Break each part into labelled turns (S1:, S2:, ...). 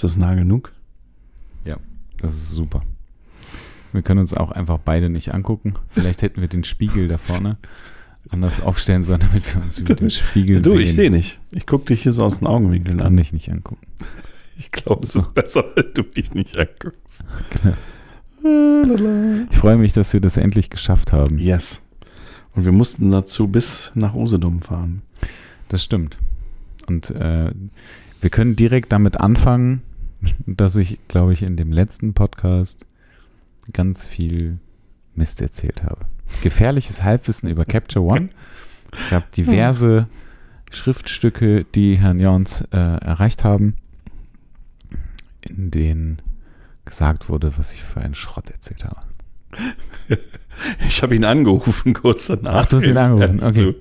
S1: Ist das nah genug?
S2: Ja, das ist super. Wir können uns auch einfach beide nicht angucken. Vielleicht hätten wir den Spiegel da vorne anders aufstellen sollen, damit wir uns über den Spiegel
S1: du,
S2: sehen.
S1: ich sehe nicht. Ich gucke dich hier so aus den Augenwinkeln
S2: Kann
S1: an.
S2: dich nicht angucken.
S1: Ich glaube, es ist besser, wenn du mich nicht anguckst.
S2: Ich freue mich, dass wir das endlich geschafft haben.
S1: Yes. Und wir mussten dazu bis nach Usedom fahren.
S2: Das stimmt. Und äh, wir können direkt damit anfangen, dass ich, glaube ich, in dem letzten Podcast ganz viel Mist erzählt habe. Gefährliches Halbwissen über Capture One. Es gab diverse Schriftstücke, die Herrn Jons äh, erreicht haben, in denen gesagt wurde, was ich für einen Schrott erzählt habe.
S1: Ich habe ihn angerufen kurz danach.
S2: Ach, du hast ihn angerufen, okay.
S1: so.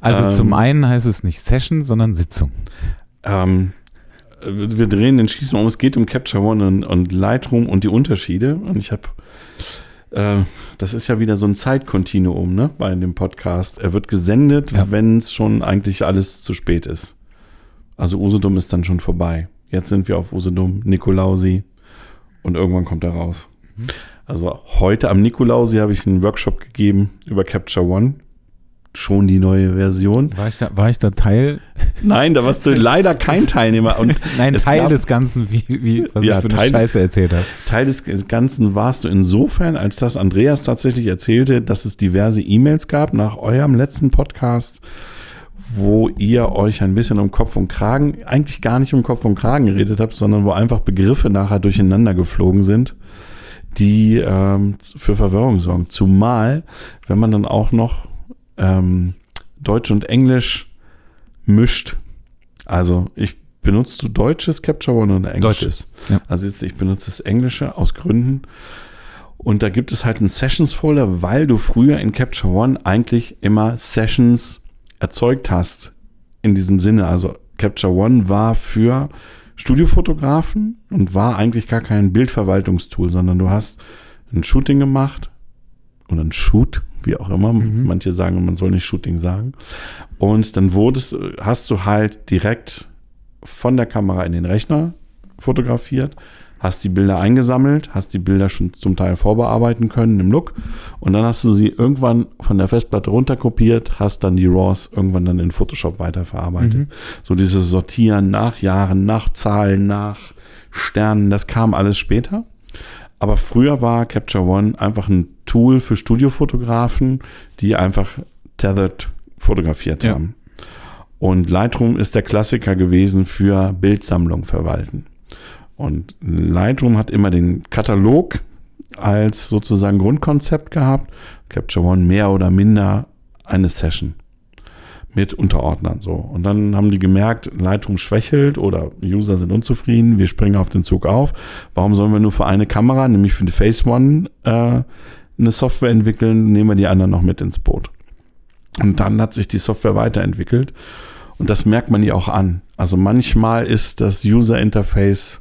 S2: Also
S1: Ähm,
S2: zum einen heißt es nicht Session, sondern Sitzung.
S1: Ähm, wir drehen den Schießen um. Es geht um Capture One und, und Lightroom und die Unterschiede. Und ich habe, äh, das ist ja wieder so ein Zeitkontinuum ne, bei dem Podcast. Er wird gesendet,
S2: Ja.
S1: wenn es schon eigentlich alles zu spät ist. Also Usedom ist dann schon vorbei. Jetzt sind wir auf Usedom, Nikolausi und irgendwann kommt er raus.
S2: Mhm.
S1: Also heute am Nikolausi habe ich einen Workshop gegeben über Capture One. Schon die neue Version.
S2: War ich da, war ich da Teil?
S1: Nein, da warst du leider kein Teilnehmer. Und
S2: Nein, Teil
S1: gab-
S2: des Ganzen, wie, wie was
S1: Ja,
S2: ich für eine
S1: Teil des-
S2: Scheiße erzählt habe.
S1: Teil des Ganzen warst du insofern, als dass Andreas tatsächlich erzählte, dass es diverse E-Mails gab nach eurem letzten Podcast, wo ihr euch ein bisschen um Kopf und Kragen, eigentlich gar nicht um Kopf und Kragen geredet habt, sondern wo einfach Begriffe nachher durcheinander geflogen sind, die ähm, für Verwirrung sorgen. Zumal, wenn man dann auch noch ähm, Deutsch und Englisch mischt. Also ich benutzt du deutsches Capture One oder englisches?
S2: ja.
S1: Also ich benutze das Englische aus Gründen. Und da gibt es halt einen Sessions-Folder, weil du früher in Capture One eigentlich immer Sessions erzeugt hast. In diesem Sinne. Also Capture One war für Studiofotografen und war eigentlich gar kein Bildverwaltungstool, sondern du hast ein Shooting gemacht oder ein Shoot, wie auch immer.
S2: Mhm.
S1: Manche sagen, man soll nicht Shooting sagen. Und dann wurdest, hast du halt direkt von der Kamera in den Rechner fotografiert, hast die Bilder eingesammelt, hast die Bilder schon zum Teil vorbearbeiten können im Look und dann hast du sie irgendwann von der Festplatte runterkopiert, hast dann die RAWs irgendwann dann in Photoshop weiterverarbeitet.
S2: Mhm.
S1: So dieses Sortieren nach Jahren, nach Zahlen, nach Sternen, das kam alles später. Aber früher war Capture One einfach ein Tool für Studiofotografen, die einfach tethered fotografiert
S2: Ja.
S1: haben. Und Lightroom ist der Klassiker gewesen für Bildsammlung verwalten. Und Lightroom hat immer den Katalog als sozusagen Grundkonzept gehabt. Capture One mehr oder minder eine Session mit Unterordnern so. Und dann haben die gemerkt, Lightroom schwächelt oder User sind unzufrieden, wir springen auf den Zug auf. Warum sollen wir nur für eine Kamera, nämlich für die Face One, äh, eine Software entwickeln, nehmen wir die anderen noch mit ins Boot. Und dann hat sich die Software weiterentwickelt. Und das merkt man ja auch an. Also manchmal ist das User Interface,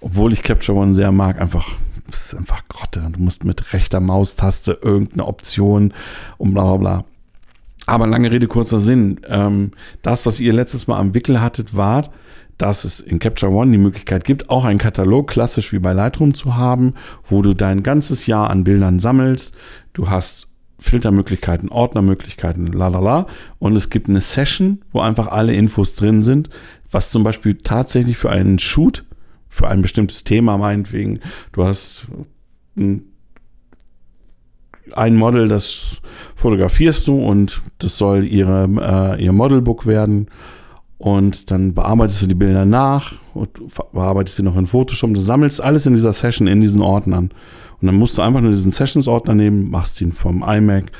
S1: obwohl ich Capture One sehr mag, einfach, ist einfach Grotte. Du musst mit rechter Maustaste irgendeine Option und bla bla bla. Aber lange Rede, kurzer Sinn. Ähm, das, was ihr letztes Mal am Wickel hattet, war, dass es in Capture One die Möglichkeit gibt, auch einen Katalog, klassisch wie bei Lightroom zu haben, wo du dein ganzes Jahr an Bildern sammelst. Du hast Filtermöglichkeiten, Ordnermöglichkeiten, lalala. Und es gibt eine Session, wo einfach alle Infos drin sind, was zum Beispiel tatsächlich für einen Shoot, für ein bestimmtes Thema meinetwegen, du hast ein ein Model, das fotografierst du und das soll ihre, äh, ihr Modelbook werden. Und dann bearbeitest du die Bilder nach und bearbeitest sie noch in Photoshop. Du sammelst alles in dieser Session, in diesen Ordnern. Und dann musst du einfach nur diesen Sessions-Ordner nehmen, machst ihn vom iMac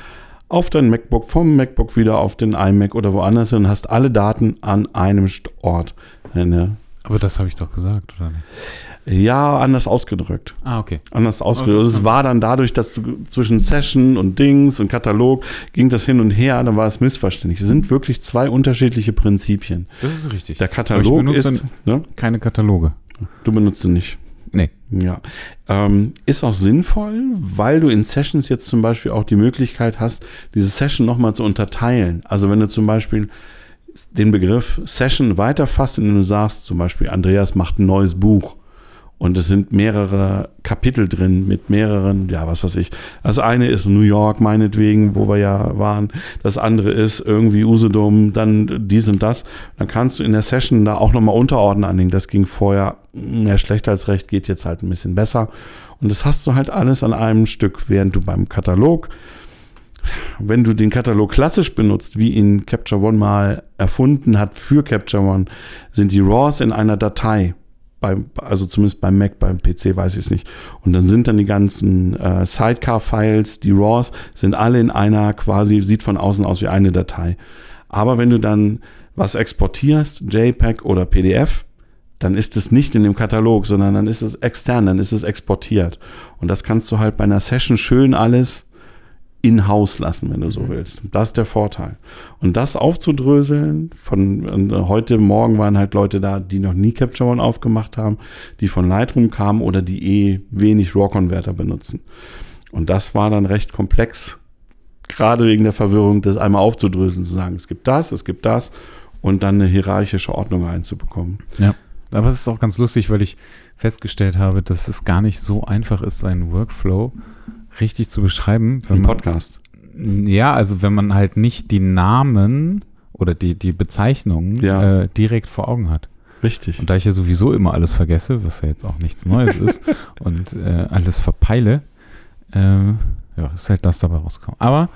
S1: auf dein MacBook, vom MacBook wieder auf den iMac oder woanders hin und hast alle Daten an einem Ort. Eine,
S2: Aber das habe ich doch gesagt, oder nicht?
S1: ja, anders ausgedrückt.
S2: Ah, okay.
S1: anders ausgedrückt. Also es war dann dadurch, dass du zwischen Session und Dings und Katalog ging das hin und her, dann war es missverständlich. Es sind wirklich zwei unterschiedliche Prinzipien.
S2: Das ist richtig.
S1: Der Katalog ist, ne?
S2: keine Kataloge.
S1: du benutzt ihn nicht.
S2: Nee.
S1: Ja. Ähm, ist auch sinnvoll, weil du in Sessions jetzt zum Beispiel auch die Möglichkeit hast, diese Session nochmal zu unterteilen. Also wenn du zum Beispiel den Begriff Session weiterfasst, indem du sagst, zum Beispiel, Andreas macht ein neues Buch und es sind mehrere Kapitel drin mit mehreren, ja, was weiß ich. Das eine ist New York, meinetwegen, wo wir ja waren. Das andere ist irgendwie Usedom, dann dies und das. Dann kannst du in der Session da auch nochmal Unterordnen anlegen. Das ging vorher mehr schlechter als recht, geht jetzt halt ein bisschen besser. Und das hast du halt alles an einem Stück, während du beim Katalog wenn du den Katalog klassisch benutzt, wie ihn Capture One mal erfunden hat für Capture One, sind die RAWs in einer Datei beim, also zumindest beim Mac, beim PC weiß ich es nicht. Und dann sind dann die ganzen äh, Sidecar-Files, die RAWs, sind alle in einer quasi, sieht von außen aus wie eine Datei. Aber wenn du dann was exportierst, JPEG oder PDF, dann ist es nicht in dem Katalog, sondern dann ist es extern, dann ist es exportiert. Und das kannst du halt bei einer Session schön alles in-house lassen, wenn du so mhm. willst. Das ist der Vorteil. Und das aufzudröseln, von heute Morgen waren halt Leute da, die noch nie Capture One aufgemacht haben, die von Lightroom kamen oder die eh wenig RAW-Converter benutzen. Und das war dann recht komplex, gerade wegen der Verwirrung, das einmal aufzudröseln, zu sagen, es gibt das, es gibt das und dann eine hierarchische Ordnung reinzubekommen.
S2: Ja, aber es ist auch ganz lustig, weil ich festgestellt habe, dass es gar nicht so einfach ist, seinen Workflow richtig zu beschreiben.
S1: Wenn Im Podcast.
S2: Man, ja, also wenn man halt nicht die Namen oder die, die Bezeichnungen ja. äh, direkt vor Augen hat.
S1: Richtig.
S2: Und da ich ja sowieso immer alles vergesse, was ja jetzt auch nichts Neues ist, und äh, alles verpeile, äh, ja, ist halt das dabei rausgekommen. Aber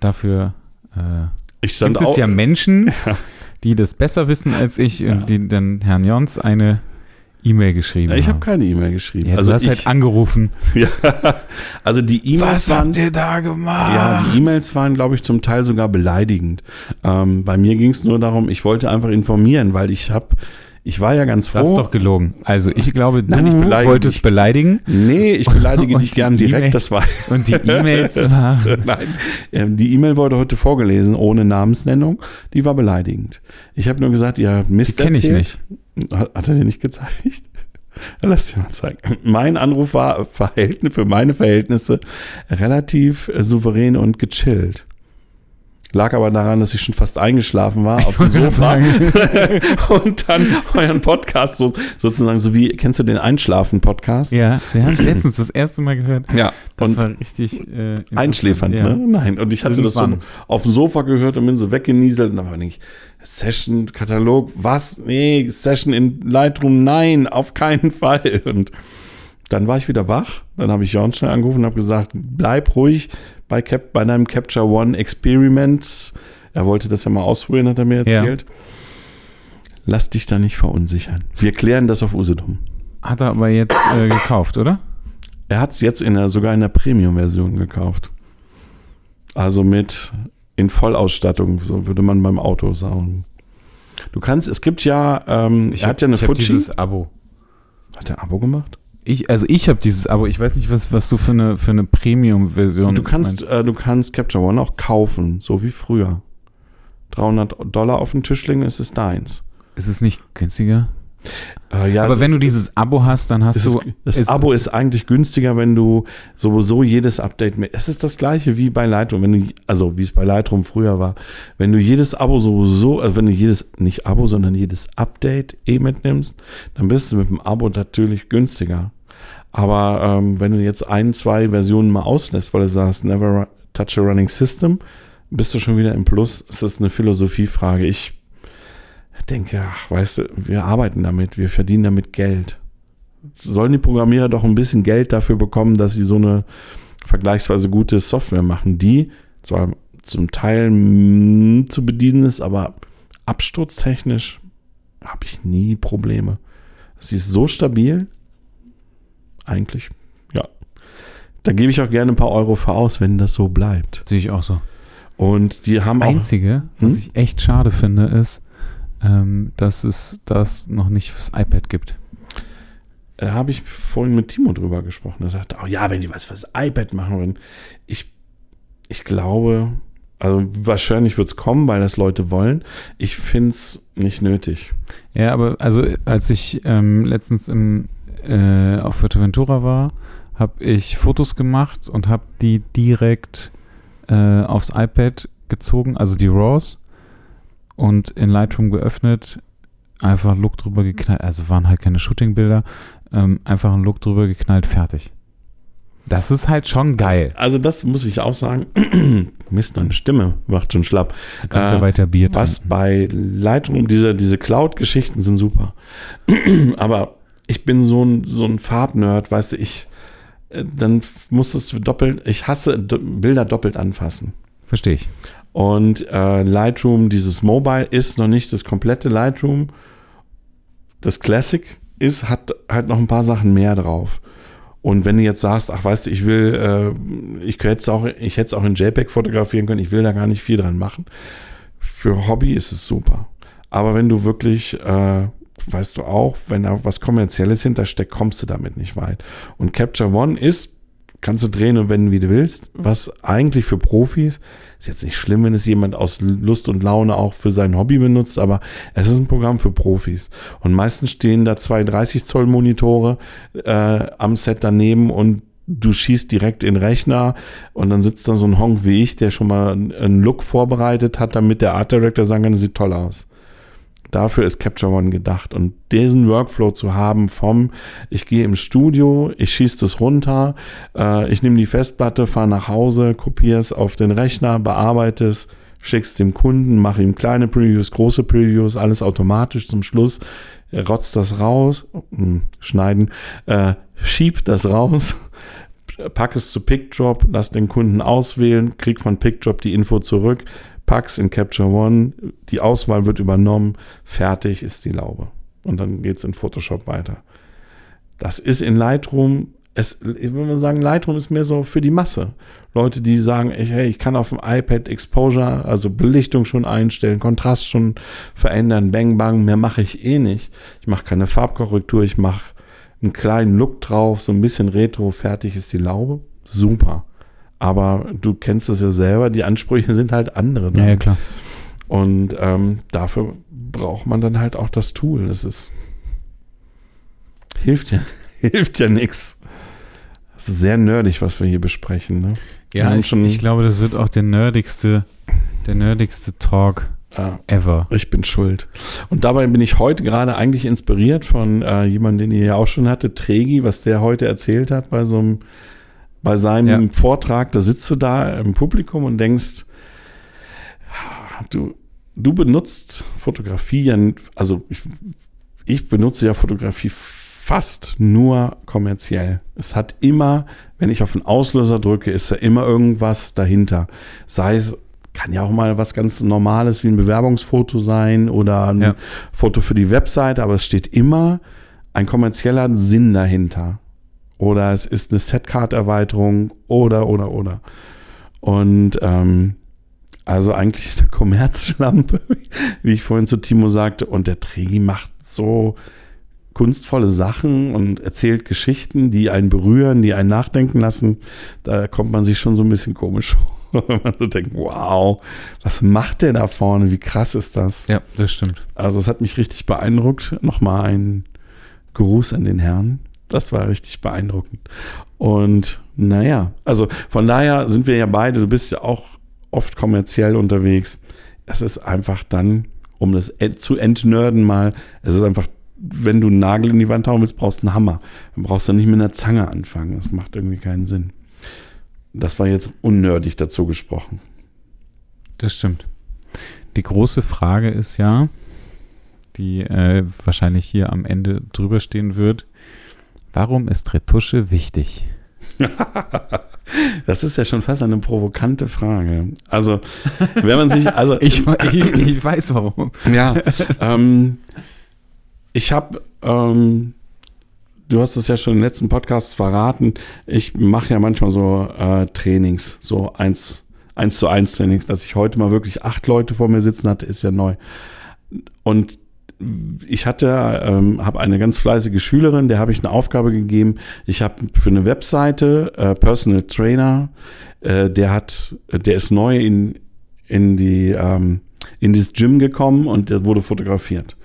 S2: dafür
S1: äh, gibt
S2: es ja Menschen, die das besser wissen als ich ja. und die dann Herrn Jons eine E-Mail geschrieben
S1: ja, Ich habe keine E-Mail geschrieben.
S2: Ja, also du hast halt ich, halt angerufen.
S1: ja, also die E-Mails
S2: Was waren, habt ihr da gemacht?
S1: Ja, die E-Mails waren, glaube ich, zum Teil sogar beleidigend. Ähm, bei mir ging es nur darum, ich wollte einfach informieren, weil ich habe ich war ja ganz froh. Das
S2: ist doch gelogen. Also ich glaube, du Nein, ich wolltest dich. beleidigen.
S1: Nee, ich beleidige dich gern direkt. Das war
S2: und die E-Mails waren.
S1: Nein, ähm, die E-Mail wurde heute vorgelesen ohne Namensnennung. Die war beleidigend. Ich habe nur gesagt, ihr Mist
S2: Die kenne ich nicht.
S1: Hat, er dir nicht gezeigt? Lass dir mal zeigen. Mein Anruf war Verhältnis, für meine Verhältnisse relativ äh, souverän und gechillt. Lag aber daran, dass ich schon fast eingeschlafen war auf dem Sofa und dann euren Podcast so, sozusagen so wie, kennst du den Einschlafen-Podcast?
S2: Ja, den habe ich letztens das erste Mal gehört.
S1: Ja.
S2: Das und war richtig
S1: äh, einschläfernd, ja. ne? Nein. Und ich hatte Irgendwann. das so auf dem Sofa gehört und bin so weggenieselt und dann war ich, Session, Katalog, was? Nee, Session in Lightroom, nein, auf keinen Fall. Und dann war ich wieder wach. Dann habe ich Jörn schnell angerufen und habe gesagt, bleib ruhig bei, Cap, bei deinem Capture One Experiment. Er wollte das ja mal ausprobieren, hat er mir erzählt. Ja. Lass dich da nicht verunsichern. Wir klären das auf Usedom.
S2: Hat er aber jetzt äh, gekauft, oder?
S1: Er hat es jetzt in der, sogar in der Premium-Version gekauft. Also mit in Vollausstattung, so würde man beim Auto sagen. Du kannst, es gibt ja, ähm,
S2: ich er hat ja eine Fuji. dieses Abo.
S1: Hat er Abo gemacht?
S2: Ich, also ich habe dieses Abo. Ich weiß nicht, was, was du für eine, für eine Premium-Version.
S1: Du kannst, äh, du kannst Capture One auch kaufen, so wie früher. 300 Dollar auf den Tisch legen, ist es deins.
S2: Ist es nicht günstiger?
S1: Äh, ja,
S2: aber wenn ist, du dieses Abo hast, dann hast
S1: du.
S2: Ist,
S1: das ist, Abo ist eigentlich günstiger, wenn du sowieso jedes Update mit. Es ist das gleiche wie bei Lightroom, wenn du, also wie es bei Lightroom früher war. Wenn du jedes Abo sowieso, also wenn du jedes, nicht Abo, sondern jedes Update eh mitnimmst, dann bist du mit dem Abo natürlich günstiger. Aber ähm, wenn du jetzt ein, zwei Versionen mal auslässt, weil du sagst, never touch a running system, bist du schon wieder im Plus. Es ist eine Philosophiefrage. Ich denke, ach, weißt du, wir arbeiten damit, wir verdienen damit Geld. Sollen die Programmierer doch ein bisschen Geld dafür bekommen, dass sie so eine vergleichsweise gute Software machen, die zwar zum Teil zu bedienen ist, aber absturztechnisch habe ich nie Probleme. Sie ist so stabil, eigentlich, ja. Da gebe ich auch gerne ein paar Euro für aus, wenn das so bleibt.
S2: Sehe ich auch so.
S1: Und die haben
S2: das Einzige, auch, was hm? ich echt schade finde, ist, ähm, dass es das noch nicht fürs iPad gibt.
S1: Da habe ich vorhin mit Timo drüber gesprochen. Er sagte, oh ja, wenn die was fürs iPad machen würden. Ich, ich glaube, also wahrscheinlich wird es kommen, weil das Leute wollen. Ich finde es nicht nötig.
S2: Ja, aber also als ich ähm, letztens im, äh, auf Fuerteventura war, habe ich Fotos gemacht und habe die direkt äh, aufs iPad gezogen, also die RAWs und in Lightroom geöffnet, einfach Look drüber geknallt, also waren halt keine Shootingbilder, ähm, einfach ein Look drüber geknallt, fertig. Das ist halt schon geil.
S1: Also das muss ich auch sagen. Mist, meine Stimme macht schon schlapp.
S2: Du kannst ja weiter Bier
S1: Was
S2: trinken.
S1: bei Lightroom, diese, diese Cloud-Geschichten sind super. Aber ich bin so ein, so ein Farbnerd, weißt du, ich, äh, dann musstest du doppelt, ich hasse Bilder doppelt anfassen.
S2: Verstehe ich.
S1: Und äh, Lightroom, dieses Mobile ist noch nicht das komplette Lightroom. Das Classic ist, hat halt noch ein paar Sachen mehr drauf. Und wenn du jetzt sagst, ach weißt du, ich will, äh, ich hätte es auch, ich hätte es auch in JPEG fotografieren können, ich will da gar nicht viel dran machen. Für Hobby ist es super. Aber wenn du wirklich, äh, weißt du auch, wenn da was Kommerzielles hintersteckt, kommst du damit nicht weit. Und Capture One ist, kannst du drehen und wenden, wie du willst, was eigentlich für Profis, ist jetzt nicht schlimm, wenn es jemand aus Lust und Laune auch für sein Hobby benutzt, aber es ist ein Programm für Profis. Und meistens stehen da zwei 30 Zoll Monitore äh, am Set daneben und du schießt direkt in den Rechner und dann sitzt da so ein Honk wie ich, der schon mal einen Look vorbereitet hat, damit der Art Director sagen kann, das sieht toll aus. Dafür ist Capture One gedacht. Und diesen Workflow zu haben vom, ich gehe im Studio, ich schieße das runter, äh, ich nehme die Festplatte, fahre nach Hause, kopiere es auf den Rechner, bearbeite es, schick's dem Kunden, mache ihm kleine Previews, große Previews, alles automatisch zum Schluss, rotzt das raus, hm, schneiden, äh, schieb das raus, pack es zu PickDrop, lass den Kunden auswählen, krieg von PickDrop die Info zurück, pack's in Capture One, die Auswahl wird übernommen, fertig ist die Laube. Und dann geht's in Photoshop weiter. Das ist in Lightroom, es, ich würde sagen, Lightroom ist mehr so für die Masse. Leute, die sagen, ich, hey, ich kann auf dem iPad Exposure, also Belichtung schon einstellen, Kontrast schon verändern, Bang Bang, mehr mache ich eh nicht. Ich mache keine Farbkorrektur, ich mache einen kleinen Look drauf, so ein bisschen Retro, fertig ist die Laube. Super. Aber du kennst es ja selber, die Ansprüche sind halt andere.
S2: Ja, ja, klar.
S1: Und ähm, dafür braucht man dann halt auch das Tool. Das ist hilft ja, hilft ja nichts. Das ist sehr nerdig, was wir hier besprechen. Ne?
S2: Ja, ich, ich glaube, das wird auch der nerdigste, der nerdigste Talk
S1: Ja,
S2: ever.
S1: ich bin schuld. Und dabei bin ich heute gerade eigentlich inspiriert von äh, jemandem, den ihr ja auch schon hatte, Tregi, was der heute erzählt hat bei so einem, bei seinem
S2: Ja.
S1: Vortrag. Da sitzt du da im Publikum und denkst, du, du benutzt Fotografie ja, also ich, ich benutze ja Fotografie fast nur kommerziell. Es hat immer, wenn ich auf den Auslöser drücke, ist da immer irgendwas dahinter. Sei es, kann ja auch mal was ganz Normales wie ein Bewerbungsfoto sein oder ein
S2: Ja.
S1: Foto für die Webseite, aber es steht immer ein kommerzieller Sinn dahinter. Oder es ist eine Setcard-Erweiterung oder, oder, oder. Und ähm, also eigentlich eine Kommerzschlampe, wie ich vorhin zu Timo sagte. Und der Tregi macht so kunstvolle Sachen und erzählt Geschichten, die einen berühren, die einen nachdenken lassen. Da kommt man sich schon so ein bisschen komisch vor. Wenn man so denkt, wow, was macht der da vorne? Wie krass ist das?
S2: Ja, das stimmt.
S1: Also es hat mich richtig beeindruckt. Nochmal ein Gruß an den Herrn. Das war richtig beeindruckend. Und naja, also von daher sind wir ja beide, du bist ja auch oft kommerziell unterwegs. Es ist einfach dann, um das zu entnörden mal, es ist einfach, wenn du einen Nagel in die Wand hauen willst, brauchst du einen Hammer. Du brauchst dann nicht mit einer Zange anfangen. Das macht irgendwie keinen Sinn. Das war jetzt unnördig dazu gesprochen.
S2: Das stimmt. Die große Frage ist ja, die äh, wahrscheinlich hier am Ende drüber stehen wird, warum ist Retusche wichtig?
S1: Das ist ja schon fast eine provokante Frage. Also, wenn man sich, also
S2: Ich, ich, ich weiß warum.
S1: Ja, ähm, ich habe, ähm, du hast es ja schon den letzten Podcasts verraten, ich mache ja manchmal so äh, Trainings, so eins, eins zu eins Trainings, dass ich heute mal wirklich acht Leute vor mir sitzen hatte, ist ja neu. Und ich hatte, ähm, habe eine ganz fleißige Schülerin, der habe ich eine Aufgabe gegeben. Ich habe für eine Webseite äh, Personal Trainer, äh, der hat, der ist neu in in die ähm, in dieses Gym gekommen und der wurde fotografiert.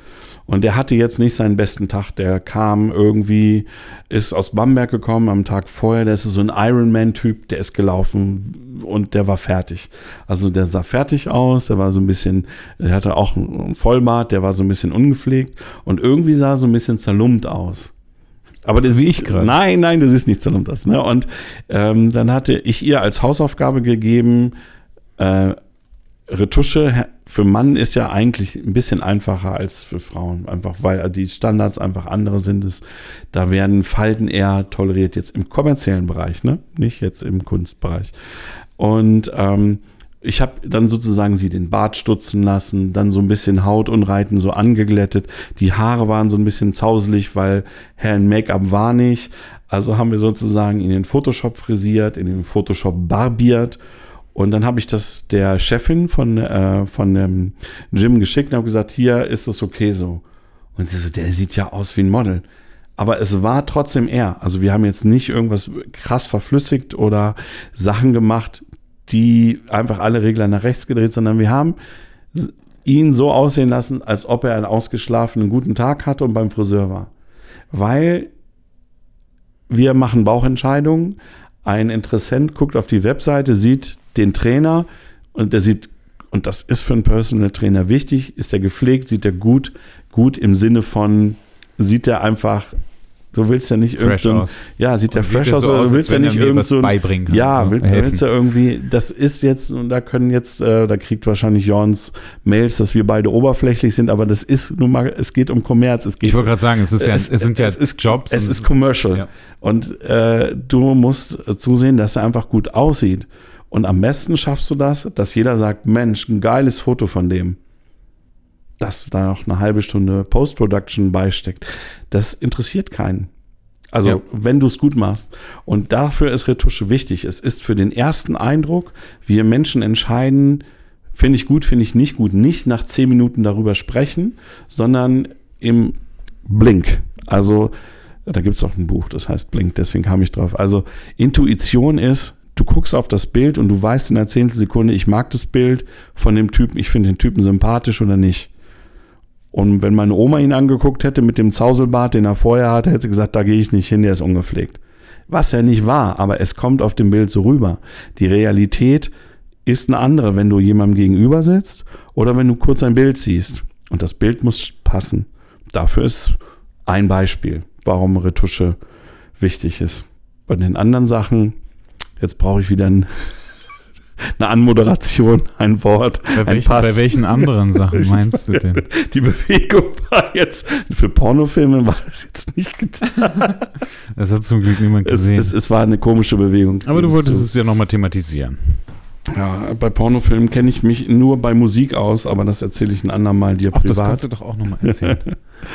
S1: Und der hatte jetzt nicht seinen besten Tag. Der kam irgendwie, ist aus Bamberg gekommen am Tag vorher. Der ist so ein Ironman-Typ, der ist gelaufen und der war fertig. Also der sah fertig aus, der war so ein bisschen, der hatte auch einen Vollbart, der war so ein bisschen ungepflegt und irgendwie sah so ein bisschen zerlumpt aus. Aber das
S2: Wie ich gerade.
S1: Nein, nein, das ist nicht zerlumpt aus. Ne? Und ähm, dann hatte ich ihr als Hausaufgabe gegeben, äh, Retusche he- für Mann ist ja eigentlich ein bisschen einfacher als für Frauen, einfach weil die Standards einfach andere sind. Es, da werden Falten eher toleriert jetzt im kommerziellen Bereich, ne? Nicht jetzt im Kunstbereich. Und ähm, ich habe dann sozusagen sie den Bart stutzen lassen, dann so ein bisschen Hautunreiten so angeglättet. Die Haare waren so ein bisschen zauselig, weil Herrn Make-up war nicht. Also haben wir sozusagen in den Photoshop frisiert, in den Photoshop barbiert. Und dann habe ich das der Chefin von, äh, von dem Gym geschickt und habe gesagt, hier ist es okay so. Und sie so, der sieht ja aus wie ein Model. Aber es war trotzdem er. Also wir haben jetzt nicht irgendwas krass verflüssigt oder Sachen gemacht, die einfach alle Regler nach rechts gedreht, sondern wir haben ihn so aussehen lassen, als ob er einen ausgeschlafenen guten Tag hatte und beim Friseur war. Weil wir machen Bauchentscheidungen. Ein Interessent guckt auf die Webseite, sieht den Trainer und der sieht, und das ist für einen Personal Trainer wichtig, ist er gepflegt, sieht er gut, gut im Sinne von, sieht er einfach, du willst ja nicht
S2: Fresh
S1: irgend
S2: aus.
S1: ja, sieht
S2: sieht
S1: fresh aus,
S2: so aus,
S1: du willst ja nicht
S2: mir
S1: irgend
S2: was
S1: so
S2: beibringen kann,
S1: ja,
S2: so
S1: will, willst ja irgendwie, das ist jetzt, und da können jetzt, äh, da kriegt wahrscheinlich Jorns Mails, dass wir beide oberflächlich sind, aber das ist nun mal, es geht um Kommerz, es geht
S2: Ich wollte gerade sagen, es, ist ja, es, sind ja
S1: es ist,
S2: Jobs.
S1: Es
S2: und
S1: ist Commercial.
S2: Ja.
S1: Und äh, du musst äh, zusehen, dass er einfach gut aussieht. Und am besten schaffst du das, dass jeder sagt, Mensch, ein geiles Foto von dem. Dass da noch eine halbe Stunde Post-Production beisteckt. Das interessiert keinen. Also,
S2: Ja.
S1: wenn du es gut machst. Und dafür ist Retusche wichtig. Es ist für den ersten Eindruck, wir Menschen entscheiden, finde ich gut, finde ich nicht gut, nicht nach zehn Minuten darüber sprechen, sondern im Blink. Also, da gibt es auch ein Buch, das heißt Blink, deswegen kam ich drauf. Also, Intuition ist, du guckst auf das Bild und du weißt in einer Zehntelsekunde, ich mag das Bild von dem Typen, ich finde den Typen sympathisch oder nicht. Und wenn meine Oma ihn angeguckt hätte mit dem Zauselbart, den er vorher hatte, hätte sie gesagt, da gehe ich nicht hin, der ist ungepflegt. Was ja nicht war, aber es kommt auf dem Bild so rüber. Die Realität ist eine andere, wenn du jemandem gegenüber sitzt oder wenn du kurz ein Bild siehst. Und das Bild muss passen. Dafür ist ein Beispiel, warum Retusche wichtig ist. Bei den anderen Sachen, jetzt brauche ich wieder ein, eine Anmoderation, ein Wort,
S2: Bei
S1: ein
S2: welchen,
S1: Pass.
S2: bei welchen anderen Sachen meinst du denn?
S1: Die Bewegung war jetzt, für Pornofilme war das jetzt nicht getan.
S2: Das hat zum Glück niemand
S1: Es,
S2: gesehen.
S1: es, es war eine komische Bewegung.
S2: Aber du
S1: Das
S2: wolltest
S1: so-
S2: es ja nochmal thematisieren.
S1: Ja, bei Pornofilmen kenne ich mich nur bei Musik aus, aber das erzähle ich ein andermal dir
S2: Ach, das
S1: privat.
S2: kannst du doch auch nochmal erzählen.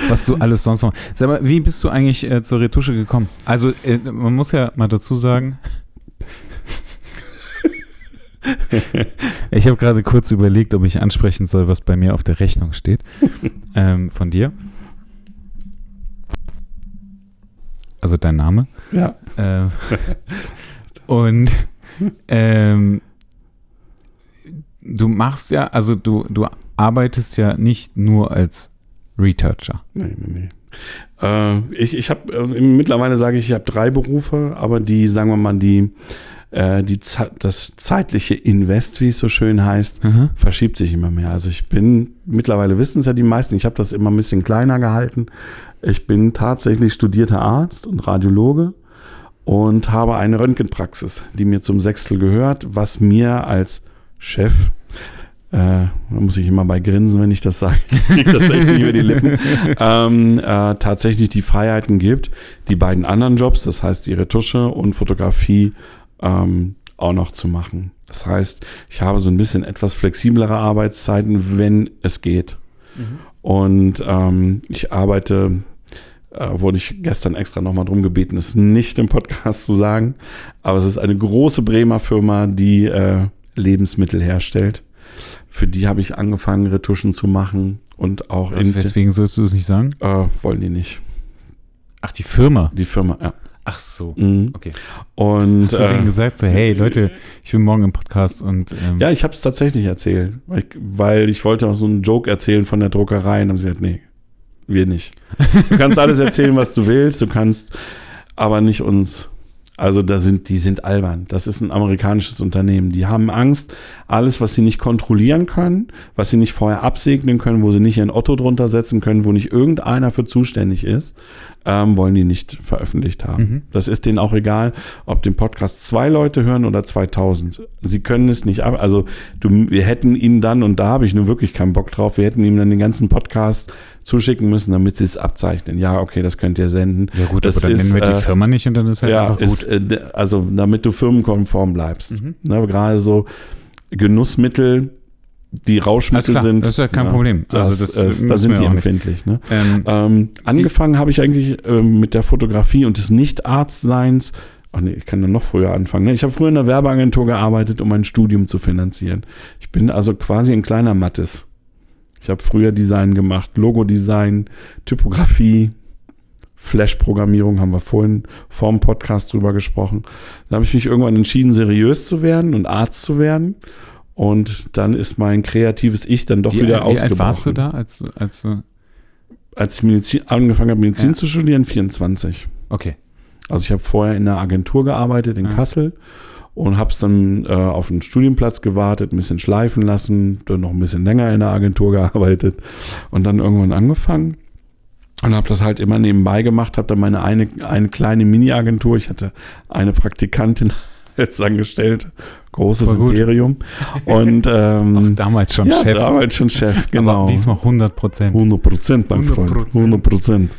S2: was du alles sonst noch. Sag mal, wie bist du eigentlich äh, zur Retusche gekommen? Also, äh, man muss ja mal dazu sagen. ich habe gerade kurz überlegt, ob ich ansprechen soll, was bei mir auf der Rechnung steht. ähm, von dir. Also dein Name.
S1: Ja.
S2: Äh, und ähm, du machst ja, also du, du arbeitest ja nicht nur als Retoucher.
S1: Nee, nee, nee. Äh, ich ich habe äh, mittlerweile sage ich, ich habe drei Berufe, aber die, sagen wir mal, die, äh, die das zeitliche Invest, wie es so schön heißt, verschiebt sich immer mehr. Also ich bin, mittlerweile wissen es ja die meisten, ich habe das immer ein bisschen kleiner gehalten. Ich bin tatsächlich studierter Arzt und Radiologe und habe eine Röntgenpraxis, die mir zum Sechstel gehört, was mir als Chef, äh, da muss ich immer bei grinsen, wenn ich das sage, ich krieg das echt nicht über die Lippen, ähm, äh, tatsächlich die Freiheiten gibt, die beiden anderen Jobs, das heißt die Retusche und Fotografie, ähm, auch noch zu machen. Das heißt, ich habe so ein bisschen etwas flexiblere Arbeitszeiten, wenn es geht. Und ähm, ich arbeite, äh, wurde ich gestern extra nochmal drum gebeten, es nicht im Podcast zu sagen, aber es ist eine große Bremer Firma, die äh, Lebensmittel herstellt. Für die habe ich angefangen, Retuschen zu machen und auch
S2: Also
S1: in
S2: weswegen sollst du es nicht sagen?
S1: äh, wollen die nicht.
S2: Ach, die Firma.
S1: Die Firma, ja.
S2: Ach so.
S1: Mhm.
S2: Okay.
S1: Und
S2: Hast du denen
S1: äh,
S2: gesagt, so, hey Leute, ich bin morgen im Podcast und ähm,
S1: ja, ich habe es tatsächlich erzählt, weil ich, weil ich wollte auch so einen Joke erzählen von der Druckerei und haben sie gesagt, nee, wir nicht. Du kannst alles erzählen, was du willst, du kannst aber nicht uns. Also da sind, die sind albern. Das ist ein amerikanisches Unternehmen. Die haben Angst, alles, was sie nicht kontrollieren können, was sie nicht vorher absegnen können, wo sie nicht ihren Otto drunter setzen können, wo nicht irgendeiner für zuständig ist, ähm, wollen die nicht veröffentlicht haben.
S2: Mhm.
S1: Das ist denen auch egal, ob den Podcast zwei Leute hören oder 2000. Sie können es nicht ab. Also du, wir hätten ihnen dann, und da habe ich nur wirklich keinen Bock drauf, wir hätten ihm dann den ganzen Podcast zuschicken müssen, damit sie es abzeichnen. Ja, okay, das könnt ihr senden.
S2: Ja gut,
S1: das
S2: aber dann
S1: ist,
S2: nennen wir die
S1: äh,
S2: Firma nicht und dann ist halt
S1: ja,
S2: einfach
S1: ist,
S2: gut.
S1: äh, d- also damit du firmenkonform bleibst.
S2: Mhm.
S1: Ne, gerade so Genussmittel, die Rauschmittel
S2: klar,
S1: sind.
S2: das ist ja kein
S1: ja,
S2: Problem.
S1: Das,
S2: Also das
S1: äh,
S2: müssen
S1: da sind die empfindlich. Ne?
S2: Ähm,
S1: Ähm, angefangen habe ich eigentlich ähm, mit der Fotografie und des Nicht-Arztseins. Ach nee, ich kann dann noch früher anfangen. Ne? Ich habe früher in einer Werbeagentur gearbeitet, um mein Studium zu finanzieren. Ich bin also quasi ein kleiner Mattes. Ich habe früher Design gemacht, Logodesign, Typografie, Flash-Programmierung haben wir vorhin vor dem Podcast drüber gesprochen. Da habe ich mich irgendwann entschieden, seriös zu werden und Arzt zu werden. Und dann ist mein kreatives Ich dann doch
S2: wie,
S1: wieder
S2: wie alt
S1: ausgebrochen.
S2: warst du da? Als, als
S1: Als ich Medizin, angefangen habe, Medizin
S2: Ja.
S1: zu studieren, 24.
S2: okay.
S1: Also ich habe vorher in einer Agentur gearbeitet in
S2: Ja.
S1: Kassel und habe es dann äh, auf einen Studienplatz gewartet, ein bisschen schleifen lassen, dann noch ein bisschen länger in der Agentur gearbeitet und dann irgendwann angefangen und habe das halt immer nebenbei gemacht, habe dann meine eine, eine kleine Mini-Agentur, ich hatte eine Praktikantin als angestellt, großes. Imperium und ähm,
S2: Damals schon
S1: ja,
S2: Chef.
S1: damals schon Chef, genau.
S2: Aber diesmal 100 Prozent.
S1: 100 Prozent, mein
S2: 100%.
S1: Freund. 100 Prozent.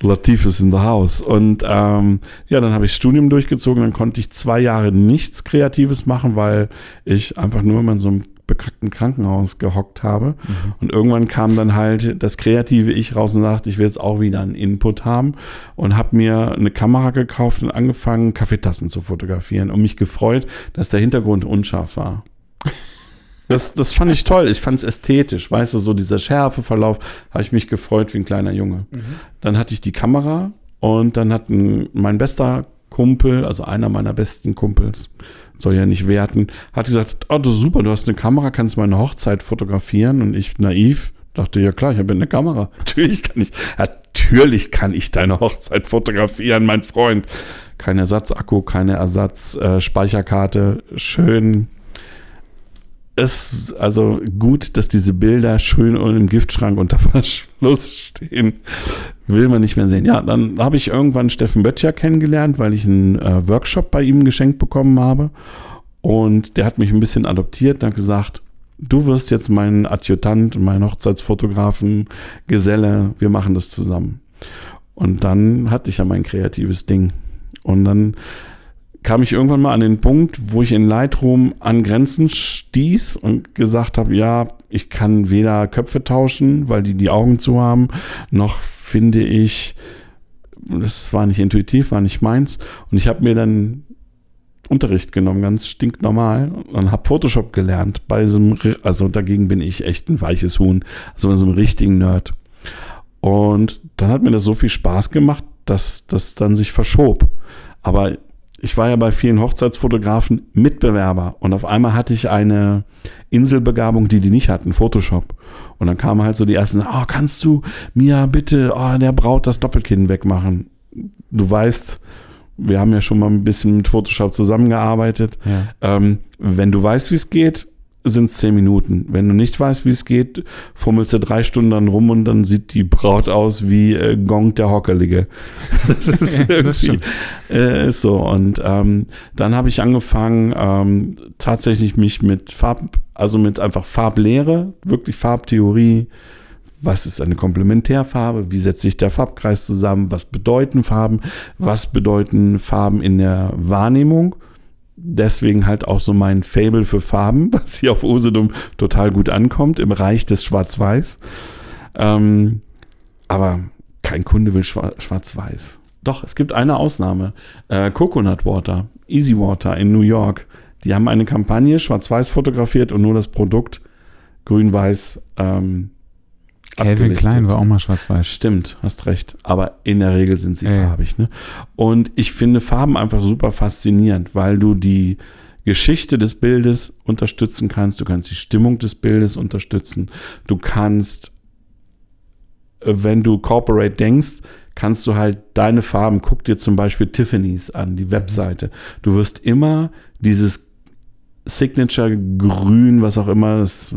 S1: Latif ist in the house. Und ähm, ja, dann habe ich Studium durchgezogen. Dann konnte ich zwei Jahre nichts Kreatives machen, weil ich einfach nur immer in so einem bekackten Krankenhaus gehockt habe.
S2: Mhm.
S1: Und irgendwann kam dann halt das kreative Ich raus und sagte, ich will jetzt auch wieder einen Input haben und habe mir eine Kamera gekauft und angefangen, Kaffeetassen zu fotografieren und mich gefreut, dass der Hintergrund unscharf war. Das, das fand ich toll. Ich fand es ästhetisch. Weißt du, so dieser Schärfeverlauf, habe ich mich gefreut wie ein kleiner Junge. Dann hatte ich die Kamera und dann hat ein, mein bester Kumpel, also einer meiner besten Kumpels, soll ja nicht werten, hat gesagt, oh, du super, du hast eine Kamera, kannst meine Hochzeit fotografieren. Und ich naiv dachte, ja klar, ich habe eine Kamera. Natürlich kann ich, natürlich kann ich deine Hochzeit fotografieren, mein Freund. Kein Ersatzakku, keine Ersatzspeicherkarte, äh, schön ist also gut, dass diese Bilder schön im Giftschrank unter Verschluss stehen. Will man nicht mehr sehen. Ja, dann habe ich irgendwann Steffen Böttcher kennengelernt, weil ich einen äh, Workshop bei ihm geschenkt bekommen habe. Und der hat mich ein bisschen adoptiert und hat gesagt, du wirst jetzt mein Adjutant, mein Hochzeitsfotografen, Geselle, wir machen das zusammen. Und dann hatte ich ja mein kreatives Ding. Und dann kam ich irgendwann mal an den Punkt, wo ich in Lightroom an Grenzen stieß und gesagt habe, ja, ich kann weder Köpfe tauschen, weil die die Augen zu haben, noch finde ich, das war nicht intuitiv, war nicht meins. Und ich habe mir dann Unterricht genommen, ganz stinknormal, und habe Photoshop gelernt. Bei so einem, also dagegen bin ich echt ein weiches Huhn, also bei so einem richtigen Nerd. Und dann hat mir das so viel Spaß gemacht, dass das dann sich verschob. Aber ich war ja bei vielen Hochzeitsfotografen Mitbewerber und auf einmal hatte ich eine Inselbegabung, die die nicht hatten, Photoshop. Und dann kamen halt so die ersten, oh, kannst du mir bitte, oh, der Braut das Doppelkinn wegmachen? Du weißt, wir haben ja schon mal ein bisschen mit Photoshop zusammengearbeitet.
S2: Ja.
S1: Ähm, wenn du weißt, wie es geht, sind es zehn Minuten. Wenn du nicht weißt, wie es geht, fummelst du drei Stunden dann rum und dann sieht die Braut aus wie äh, Gong der Hockerlige. Das ist
S2: Das
S1: irgendwie
S2: stimmt.
S1: äh, ist so. Und ähm, dann habe ich angefangen, ähm, tatsächlich mich mit Farb, also mit einfach Farblehre, wirklich Farbtheorie. Was ist eine Komplementärfarbe? Wie setzt sich der Farbkreis zusammen? Was bedeuten Farben? Was bedeuten Farben in der Wahrnehmung? Deswegen halt auch so mein Fable für Farben, was hier auf Usedom total gut ankommt, im Reich des Schwarz-Weiß. Ähm, aber kein Kunde will Schwa- Schwarz-Weiß. Doch, es gibt eine Ausnahme. Äh, Coconut Water, Easy Water in New York. Die haben eine Kampagne schwarz-weiß fotografiert und nur das Produkt grün-weiß ähm,
S2: Calvin
S1: abgelichtet.
S2: Klein war auch mal schwarz-weiß.
S1: Stimmt, hast recht. Aber in der Regel sind sie
S2: ja.
S1: farbig. Ne? Und ich finde Farben einfach super faszinierend, weil du die Geschichte des Bildes unterstützen kannst. Du kannst die Stimmung des Bildes unterstützen. Du kannst äh, wenn du Corporate denkst, kannst du halt deine Farben, guck dir zum Beispiel Tiffany's an, die Webseite. Du wirst immer dieses Signature Grün, was auch immer es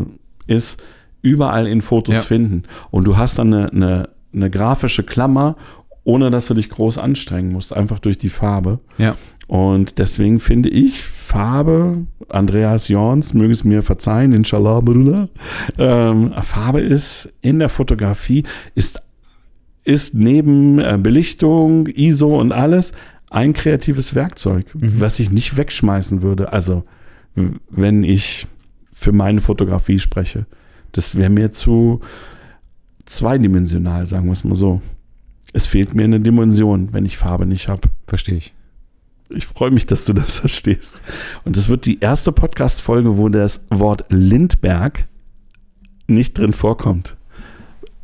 S1: ist, überall in Fotos
S2: Ja.
S1: finden. Und du hast dann eine, eine, eine grafische Klammer, ohne dass du dich groß anstrengen musst, einfach durch die Farbe.
S2: Ja.
S1: Und deswegen finde ich Farbe, Andreas Jorns, möge es mir verzeihen, inshallah, Bruder, ähm, Farbe ist in der Fotografie, ist, ist neben äh, Belichtung, ISO und alles ein kreatives Werkzeug, was ich nicht wegschmeißen würde. Also, wenn ich für meine Fotografie spreche, das wäre mir zu zweidimensional, sagen wir es mal so. Es fehlt mir eine Dimension, wenn ich Farbe nicht habe.
S2: Verstehe ich.
S1: Ich freue mich, dass du das verstehst. Und es wird die erste Podcast-Folge, wo das Wort Lindberg nicht drin vorkommt.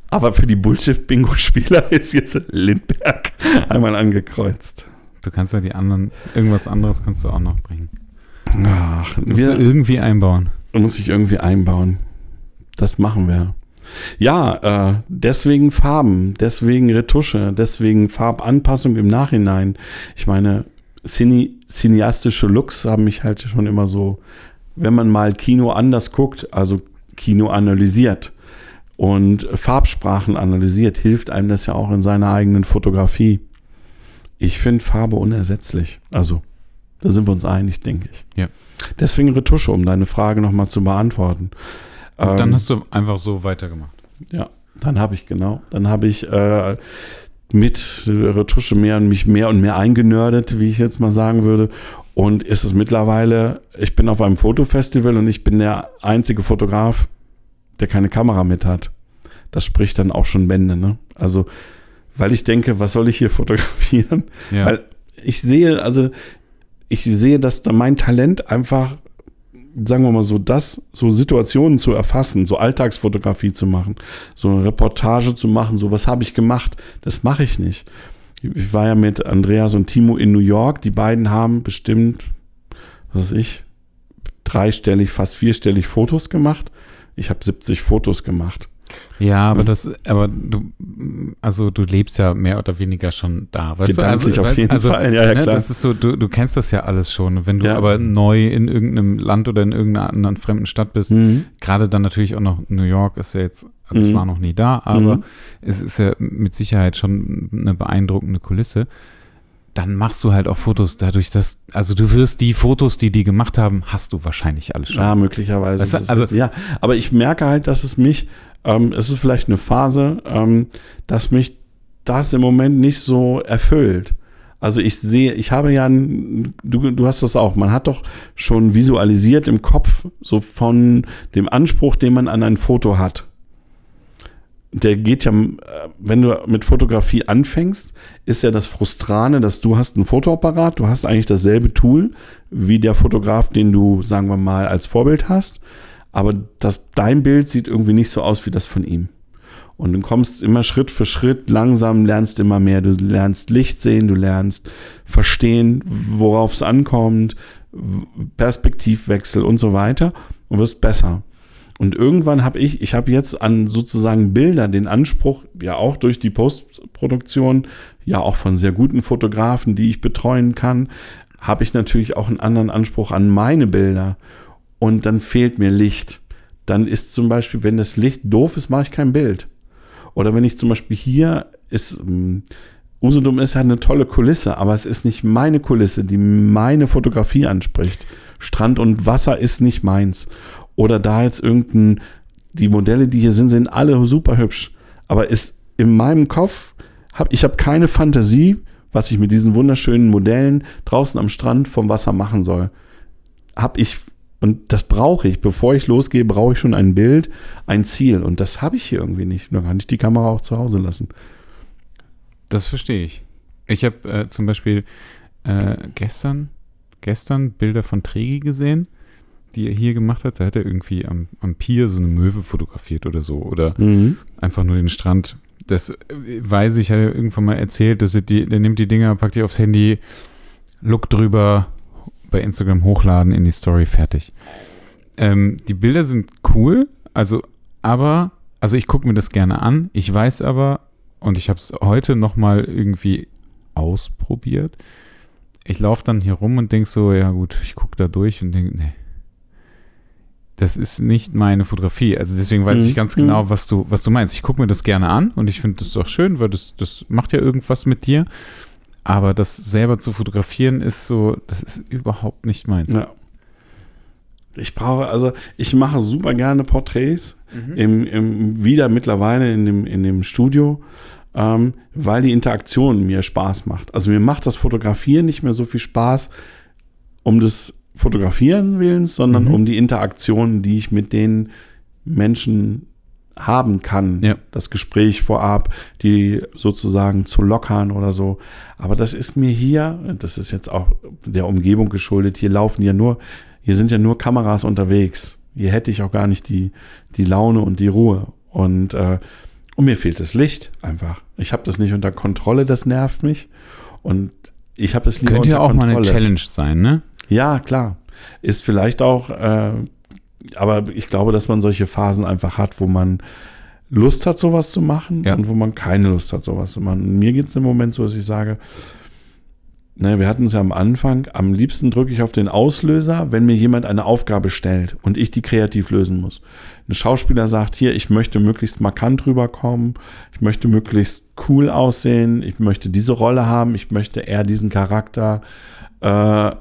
S1: Aber für die Bullshit-Bingo-Spieler ist jetzt Lindberg einmal angekreuzt.
S2: Du kannst ja die anderen, irgendwas anderes kannst du auch noch bringen.
S1: Ach,
S2: Musst du
S1: wir,
S2: irgendwie einbauen.
S1: muss ich irgendwie einbauen. Das machen wir. Ja, äh, deswegen Farben, deswegen Retusche, deswegen Farbanpassung im Nachhinein. Ich meine, cine, cineastische Looks haben mich halt schon immer so, wenn man mal Kino anders guckt, also Kino analysiert und Farbsprachen analysiert, hilft einem das ja auch in seiner eigenen Fotografie. Ich finde Farbe unersetzlich. Also, da sind wir uns einig, denke ich.
S2: Ja.
S1: Deswegen Retusche, um deine Frage nochmal zu beantworten. Ähm,
S2: dann hast du einfach so weitergemacht.
S1: ja, dann habe ich genau. Dann habe ich äh, mit Retusche mehr und mich mehr und mehr eingenördet, wie ich jetzt mal sagen würde. Und ist es mittlerweile, ich bin auf einem Fotofestival und ich bin der einzige Fotograf, der keine Kamera mit hat. Das spricht dann auch schon Bände, ne? Also, weil ich denke, was soll ich hier fotografieren?
S2: Ja.
S1: Weil ich sehe, also ich sehe, dass da mein Talent einfach, sagen wir mal so, das, so Situationen zu erfassen, so Alltagsfotografie zu machen, so eine Reportage zu machen, so was habe ich gemacht, das mache ich nicht. Ich war ja mit Andreas und Timo in New York, die beiden haben bestimmt, was weiß ich, dreistellig, fast vierstellig Fotos gemacht. Ich habe 70 Fotos gemacht.
S2: Ja, aber
S1: Mhm.
S2: das, aber du, also du lebst ja mehr oder weniger schon da, weißt
S1: Gedanklich
S2: du? Also,
S1: auf jeden
S2: also,
S1: Fall, ja, ja,
S2: ne,
S1: klar.
S2: Das ist so, du, du kennst das ja alles schon. Wenn du
S1: Ja.
S2: aber neu in irgendeinem Land oder in irgendeiner anderen fremden Stadt bist,
S1: Mhm.
S2: gerade dann natürlich auch noch New York ist ja jetzt, also ich
S1: Mhm.
S2: war noch nie da, aber
S1: Mhm.
S2: es ist ja mit Sicherheit schon eine beeindruckende Kulisse. Dann machst du halt auch Fotos dadurch, dass, also du wirst die Fotos, die die gemacht haben, hast du wahrscheinlich alle schon.
S1: Ja, möglicherweise.
S2: Weißt du, also-
S1: ja, aber ich merke halt, dass es mich, ähm, es ist vielleicht eine Phase, ähm, dass mich das im Moment nicht so erfüllt. Also ich sehe, ich habe ja, du, du hast das auch, man hat doch schon visualisiert im Kopf, so von dem Anspruch, den man an ein Foto hat. Der geht ja, äh, wenn du mit Fotografie anfängst, ist ja das Frustrane, dass du hast einen Fotoapparat, du hast eigentlich dasselbe Tool wie der Fotograf, den du, sagen wir mal, als Vorbild hast, aber das, dein Bild sieht irgendwie nicht so aus wie das von ihm. Und du kommst immer Schritt für Schritt, langsam lernst immer mehr. Du lernst Licht sehen, du lernst verstehen, worauf es ankommt, Perspektivwechsel und so weiter und wirst besser. Und irgendwann habe ich, ich habe jetzt an sozusagen Bilder den Anspruch, ja auch durch die Postproduktion, ja auch von sehr guten Fotografen, die ich betreuen kann, habe ich natürlich auch einen anderen Anspruch an meine Bilder. Und dann fehlt mir Licht. Dann ist zum Beispiel, wenn das Licht doof ist, mache ich kein Bild. Oder wenn ich zum Beispiel hier ist, ähm, Usedom ist ja eine tolle Kulisse, aber es ist nicht meine Kulisse, die meine Fotografie anspricht. Strand und Wasser ist nicht meins. Oder da jetzt irgendein, die Modelle, die hier sind, sind alle super hübsch. Aber ist in meinem Kopf, hab, ich habe keine Fantasie, was ich mit diesen wunderschönen Modellen draußen am Strand vom Wasser machen soll. Hab ich, und das brauche ich, bevor ich losgehe, brauche ich schon ein Bild, ein Ziel. Und das habe ich hier irgendwie nicht. Dann kann ich die Kamera auch zu Hause lassen.
S2: Das verstehe ich. Ich habe äh, zum Beispiel äh, gestern, gestern Bilder von Tregi gesehen, die er hier gemacht hat. Da hat er irgendwie am, am Pier so eine Möwe fotografiert oder so. Oder
S1: Mhm.
S2: einfach nur den Strand. Das äh, weiß ich, hat er irgendwann mal erzählt, dass er die, der nimmt die Dinger, packt die aufs Handy, Look drüber, bei Instagram hochladen, in die Story, fertig. Ähm, die Bilder sind cool, also, aber also ich gucke mir das gerne an. Ich weiß aber, und ich habe es heute nochmal irgendwie ausprobiert. Ich laufe dann hier rum und denke so, ja gut, ich gucke da durch und denke, nee, das ist nicht meine Fotografie. Also deswegen weiß
S1: Mhm.
S2: ich ganz genau, was du, was du meinst. Ich gucke mir das gerne an und ich finde das auch schön, weil das, das macht ja irgendwas mit dir. Aber das selber zu fotografieren ist so, das ist überhaupt nicht meins.
S1: Ja. Ich brauche, also ich mache super gerne Porträts, im, im, wieder mittlerweile in dem, in dem Studio, ähm, weil die Interaktion mir Spaß macht. Also mir macht das Fotografieren nicht mehr so viel Spaß um des Fotografieren willens, sondern
S2: Mhm.
S1: um die Interaktion, die ich mit den Menschen haben kann.
S2: Ja.
S1: Das Gespräch vorab, die sozusagen zu lockern oder so. Aber das ist mir hier, das ist jetzt auch der Umgebung geschuldet, hier laufen ja nur, hier sind ja nur Kameras unterwegs. Hier hätte ich auch gar nicht die, die Laune und die Ruhe. Und, äh, und mir fehlt das Licht einfach. Ich habe das nicht unter Kontrolle, das nervt mich. Und ich habe es lieber
S2: Könnte ja auch mal
S1: Kontrolle.
S2: eine Challenge sein, ne?
S1: Ja, klar. Ist vielleicht auch, äh, aber ich glaube, dass man solche Phasen einfach hat, wo man Lust hat, sowas zu machen
S2: Ja.
S1: und wo man keine Lust hat, sowas zu machen. Mir geht es im Moment so, dass ich sage, ne, wir hatten es ja am Anfang, am liebsten drücke ich auf den Auslöser, wenn mir jemand eine Aufgabe stellt und ich die kreativ lösen muss. Ein Schauspieler sagt hier, ich möchte möglichst markant rüberkommen, ich möchte möglichst cool aussehen, ich möchte diese Rolle haben, ich möchte eher diesen Charakter äh,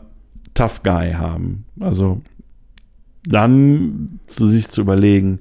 S1: Tough Guy haben. Also dann zu sich zu überlegen,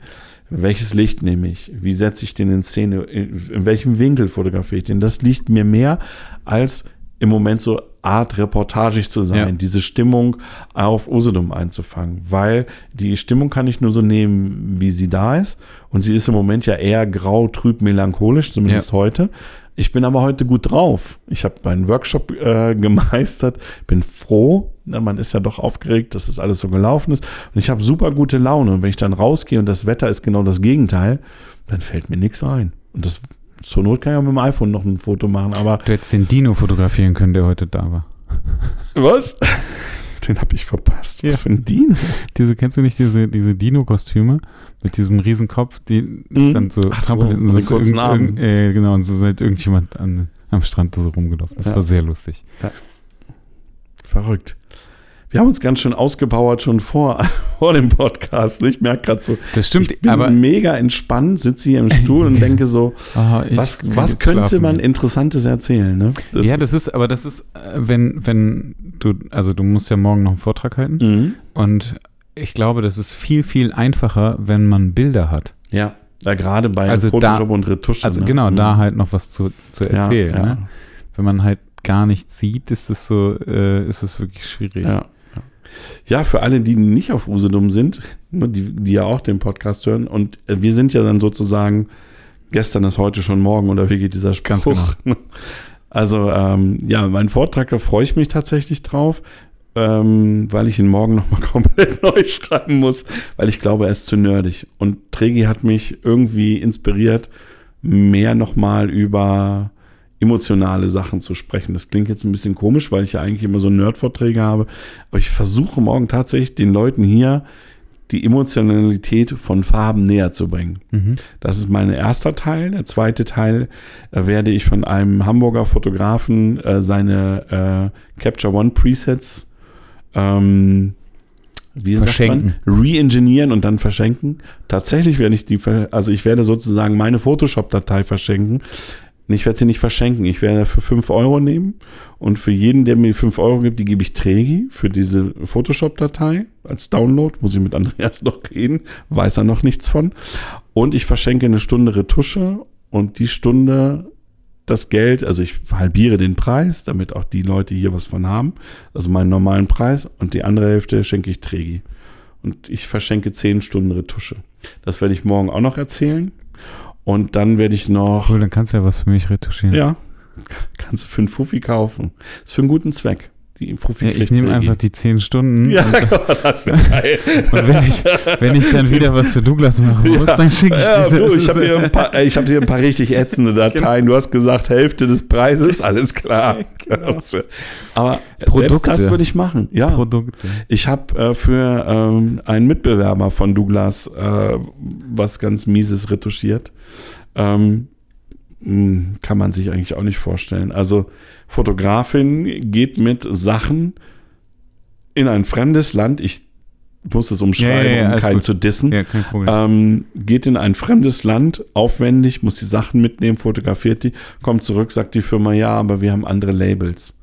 S1: welches Licht nehme ich, wie setze ich den in Szene, in, welchem Winkel fotografiere ich den. Das liegt mir mehr als im Moment so Art reportagig zu sein,
S2: Ja.
S1: diese Stimmung auf Usedom einzufangen, weil die Stimmung kann ich nur so nehmen, wie sie da ist und sie ist im Moment ja eher grau, trüb, melancholisch, zumindest heute. Ich bin aber heute gut drauf. Ich habe meinen Workshop äh, gemeistert, bin froh. Na, man ist ja doch aufgeregt, dass das alles so gelaufen ist. Und ich habe super gute Laune. Und wenn ich dann rausgehe und das Wetter ist genau das Gegenteil, dann fällt mir nichts ein. Und das zur Not kann ich auch mit dem iPhone noch ein Foto machen. Aber
S2: Du hättest den Dino fotografieren können, der heute da war.
S1: was? Den habe ich verpasst. Was
S2: Ja.
S1: für ein Dino?
S2: Diese, kennst du nicht diese, diese Dino-Kostüme mit diesem Riesenkopf, die
S1: Mhm.
S2: dann so
S1: Ach so,
S2: Trampolin-
S1: mit
S2: so
S1: kurzen
S2: irgend-
S1: Armen.
S2: irgend- äh, genau, und so ist irgendjemand an, am Strand da so rumgelaufen. Das
S1: Ja.
S2: war sehr lustig.
S1: Verrückt. Wir haben uns ganz schön ausgepowert schon vor, vor dem Podcast. Ich merke gerade so,
S2: Das stimmt,
S1: ich bin
S2: aber
S1: mega entspannt, sitze hier im Stuhl und denke so,
S2: ich
S1: was, was könnte man. Interessantes erzählen? Ne? Das-
S2: ja, das ist, aber das ist, äh, wenn, wenn du, also du musst ja morgen noch einen Vortrag halten
S1: Mhm.
S2: und ich glaube, das ist viel, viel einfacher, wenn man Bilder hat.
S1: Ja, da gerade bei
S2: Also
S1: Photoshop
S2: da-
S1: und Retusche.
S2: Also
S1: ne?
S2: genau,
S1: Mhm.
S2: da halt noch was zu, zu
S1: ja,
S2: erzählen.
S1: ja,
S2: Ne? Wenn man halt gar nichts sieht, ist es so, äh, ist es wirklich schwierig.
S1: ja, ja. ja, für alle, die nicht auf Usedom sind, ne, die, die ja auch den Podcast hören, und äh, wir sind ja dann sozusagen, gestern ist heute schon morgen, oder wie geht dieser Spruch?
S2: Ganz genau.
S1: Also, ähm, ja, mein Vortrag, da freue ich mich tatsächlich drauf, ähm, weil ich ihn morgen nochmal komplett neu schreiben muss, weil ich glaube, er ist zu nerdig. Und Tregi hat mich irgendwie inspiriert, mehr nochmal über emotionale Sachen zu sprechen. Das klingt jetzt ein bisschen komisch, weil ich ja eigentlich immer so Nerd-Vorträge habe. Aber ich versuche morgen tatsächlich den Leuten hier die Emotionalität von Farben näher zu bringen.
S2: Mhm.
S1: Das ist mein erster Teil. Der zweite Teil äh, werde ich von einem Hamburger Fotografen äh, seine äh, Capture One Presets ähm, wie
S2: Verschenken.
S1: Re-engineeren und dann verschenken. Tatsächlich werde ich die, also ich werde sozusagen meine Photoshop-Datei verschenken. Ich werde sie nicht verschenken. Ich werde für 5 Euro nehmen und für jeden, der mir 5 Euro gibt, die gebe ich Trägi für diese Photoshop-Datei als Download. Muss ich mit Andreas noch reden, weiß er noch nichts von. Und ich verschenke eine Stunde Retusche und die Stunde das Geld, also ich halbiere den Preis, damit auch die Leute hier was von haben, also meinen normalen Preis und die andere Hälfte schenke ich Trägi. Und ich verschenke 10 Stunden Retusche. Das werde ich morgen auch noch erzählen. Und dann werde ich noch
S2: Cool, dann kannst du ja was für mich retuschieren.
S1: ja, kannst du für einen Fuffi kaufen. Ist für einen guten Zweck. Die
S2: Ja,
S1: Profil
S2: ich nehme einfach die zehn Stunden.
S1: Ja,
S2: und,
S1: das wäre geil.
S2: und wenn, ich, wenn ich dann wieder was für Douglas machen muss,
S1: Ja.
S2: dann schicke ich
S1: Ja,
S2: diese.
S1: du, ich habe hier, ein paar- ich hab hier ein paar richtig ätzende Dateien. Du hast gesagt, Hälfte des Preises, alles klar. Aber selbst
S2: Produkte.
S1: das würde ich machen. Ja,
S2: Produkte.
S1: ich habe äh, für ähm, einen Mitbewerber von Douglas äh, was ganz Mieses retuschiert. Ähm, kann man sich eigentlich auch nicht vorstellen. Also Fotografin geht mit Sachen in ein fremdes Land. Ich muss es umschreiben,
S2: Ja, ja, ja,
S1: um keinen
S2: gut.
S1: zu dissen. Ähm, geht in ein fremdes Land, aufwendig, muss die Sachen mitnehmen, fotografiert die, kommt zurück, sagt die Firma, ja, aber wir haben andere Labels.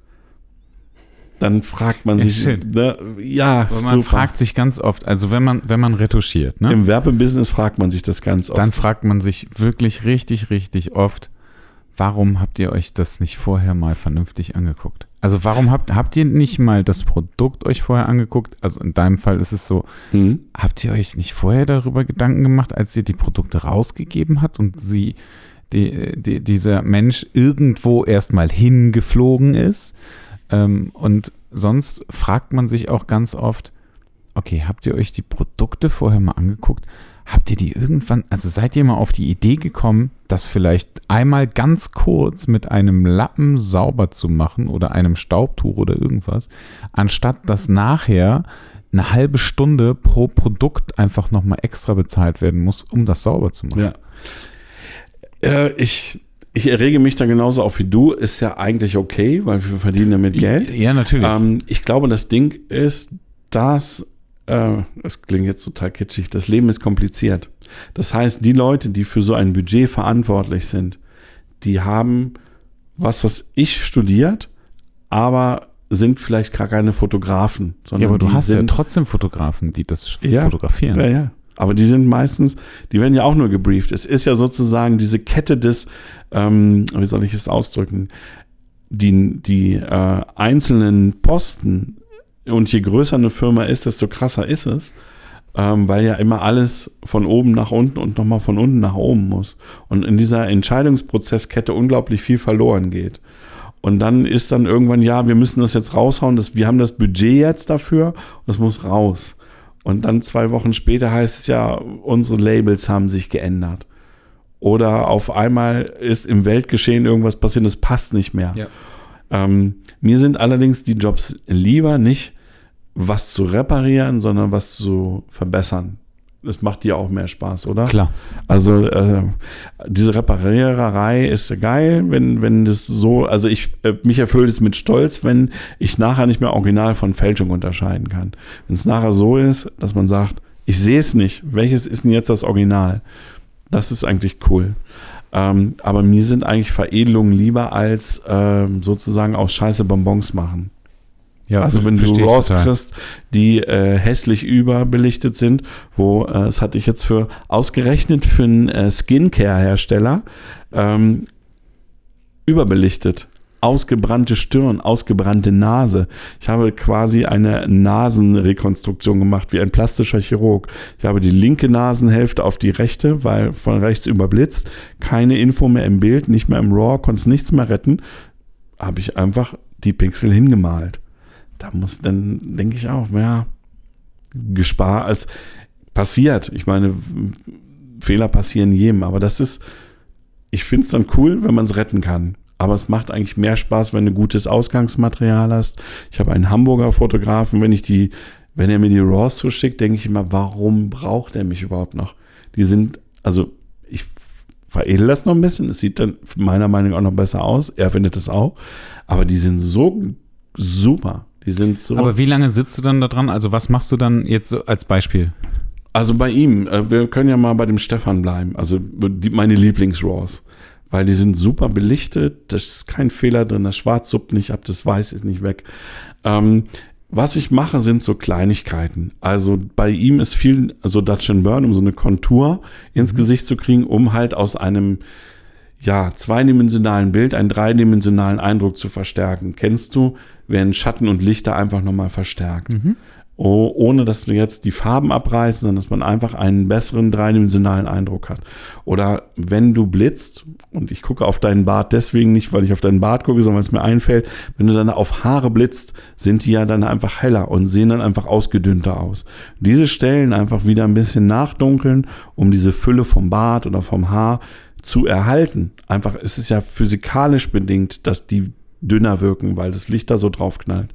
S1: Dann fragt man sich, ne, ja,
S2: Aber man
S1: super.
S2: fragt sich ganz oft, also wenn man, wenn man retuschiert, ne?
S1: Im Werbebusiness fragt man sich das ganz oft.
S2: dann fragt man sich wirklich richtig, richtig oft, warum habt ihr euch das nicht vorher mal vernünftig angeguckt? Also warum habt, habt ihr nicht mal das Produkt euch vorher angeguckt? Also in deinem Fall ist es so,
S1: Hm?
S2: habt ihr euch nicht vorher darüber Gedanken gemacht, als ihr die Produkte rausgegeben habt und sie, die, die, dieser Mensch irgendwo erstmal hingeflogen ist? Ähm, und sonst fragt man sich auch ganz oft, okay, habt ihr euch die Produkte vorher mal angeguckt? Habt ihr die irgendwann, also seid ihr mal auf die Idee gekommen, das vielleicht einmal ganz kurz mit einem Lappen sauber zu machen oder einem Staubtuch oder irgendwas, anstatt dass nachher eine halbe Stunde pro Produkt einfach nochmal extra bezahlt werden muss, um das sauber zu machen?
S1: Ja. Äh, ich, ich errege mich da genauso auf wie du. Ist ja eigentlich okay, weil wir verdienen damit Geld.
S2: Ja, natürlich.
S1: Ähm, ich glaube, das Ding ist, dass, äh, das klingt jetzt total kitschig, das Leben ist kompliziert. Das heißt, die Leute, die für so ein Budget verantwortlich sind, die haben was, was ich studiert, aber sind vielleicht gar keine Fotografen. Sondern
S2: ja, aber du
S1: die
S2: hast ja
S1: sind,
S2: trotzdem Fotografen, die das
S1: Ja.
S2: fotografieren.
S1: Ja, ja. Aber die sind meistens, die werden ja auch nur gebrieft. Es ist ja sozusagen diese Kette des, ähm, wie soll ich es ausdrücken, die, die äh, einzelnen Posten und je größer eine Firma ist, desto krasser ist es, ähm, weil ja immer alles von oben nach unten und nochmal von unten nach oben muss. Und in dieser Entscheidungsprozesskette unglaublich viel verloren geht. Und dann ist dann irgendwann, ja, wir müssen das jetzt raushauen, das, wir haben das Budget jetzt dafür, das muss raus. Und dann zwei Wochen später heißt es ja, unsere Labels haben sich geändert. Oder auf einmal ist im Weltgeschehen irgendwas passiert, das passt nicht mehr.
S2: Ja.
S1: Ähm, mir sind allerdings die Jobs lieber nicht, was zu reparieren, sondern was zu verbessern. Das macht dir auch mehr Spaß, oder?
S2: Klar.
S1: Also äh, diese Repariererei ist geil, wenn wenn das so, also ich äh, mich erfüllt es mit Stolz, wenn ich nachher nicht mehr Original von Fälschung unterscheiden kann. Wenn es nachher so ist, dass man sagt, ich sehe es nicht, welches ist denn jetzt das Original? Das ist eigentlich cool. Ähm, aber mir sind eigentlich Veredelungen lieber als ähm, sozusagen aus Scheiße Bonbons machen.
S2: Ja,
S1: Also wenn du Raws kriegst, die äh, hässlich überbelichtet sind, wo, äh, das hatte ich jetzt für ausgerechnet für einen äh, Skincare-Hersteller, ähm, überbelichtet. Ausgebrannte Stirn, ausgebrannte Nase. Ich habe quasi eine Nasenrekonstruktion gemacht, wie ein plastischer Chirurg. Ich habe die linke Nasenhälfte auf die rechte, weil von rechts überblitzt. Keine Info mehr im Bild, nicht mehr im RAW, konnte nichts mehr retten. Habe ich einfach die Pixel hingemalt da muss dann, denke ich auch, ja, gespart, es passiert. Ich meine, Fehler passieren jedem, aber das ist, ich finde es dann cool, wenn man es retten kann. Aber es macht eigentlich mehr Spaß, wenn du gutes Ausgangsmaterial hast. Ich habe einen Hamburger Fotografen, wenn ich die, wenn er mir die RAWs zuschickt, denke ich immer, warum braucht er mich überhaupt noch? Die sind, also ich veredel das noch ein bisschen. Es sieht dann meiner Meinung nach auch noch besser aus. Er findet es auch. Aber die sind so super. Die sind so.
S2: Aber wie lange sitzt du dann da dran? Also was machst du dann jetzt so als Beispiel?
S1: Also bei ihm, äh, wir können ja mal bei dem Stefan bleiben. Also die, meine Lieblings-Raws. Weil die sind super belichtet, da ist kein Fehler drin, das Schwarz suppt nicht ab, das Weiß ist nicht weg. Ähm, was ich mache, sind so Kleinigkeiten. Also bei ihm ist viel so Dutch and Burn, um so eine Kontur ins Gesicht zu kriegen, um halt aus einem ja, zweidimensionalen Bild einen dreidimensionalen Eindruck zu verstärken. Kennst du, werden Schatten und Lichter einfach nochmal verstärkt. Oh, ohne dass wir jetzt die Farben abreißen, sondern dass man einfach einen besseren dreidimensionalen Eindruck hat. Oder wenn du blitzt, und ich gucke auf deinen Bart deswegen nicht, weil ich auf deinen Bart gucke, sondern weil es mir einfällt, wenn du dann auf Haare blitzt, sind die ja dann einfach heller und sehen dann einfach ausgedünnter aus. Diese Stellen einfach wieder ein bisschen nachdunkeln, um diese Fülle vom Bart oder vom Haar zu erhalten. Einfach, es ist ja physikalisch bedingt, dass die dünner wirken, weil das Licht da so drauf knallt.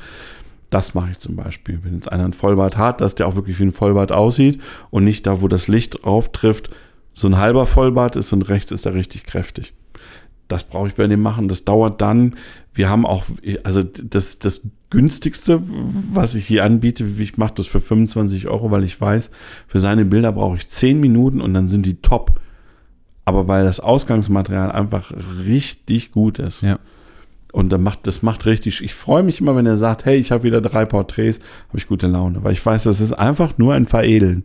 S1: Das mache ich zum Beispiel. Wenn jetzt einer ein Vollbart hat, dass der auch wirklich wie ein Vollbart aussieht und nicht da, wo das Licht drauf trifft, so ein halber Vollbart ist und rechts ist er richtig kräftig. Das brauche ich bei dem machen. Das dauert dann. Wir haben auch, also das, das günstigste, was ich hier anbiete, ich mache das für 25 Euro, weil ich weiß, für seine Bilder brauche ich 10 Minuten und dann sind die top. Aber weil das Ausgangsmaterial einfach richtig gut ist.
S2: Ja.
S1: Und dann macht, das macht richtig, ich freue mich immer, wenn er sagt, hey, ich habe wieder drei Porträts, habe ich gute Laune, weil ich weiß, das ist einfach nur ein Veredeln.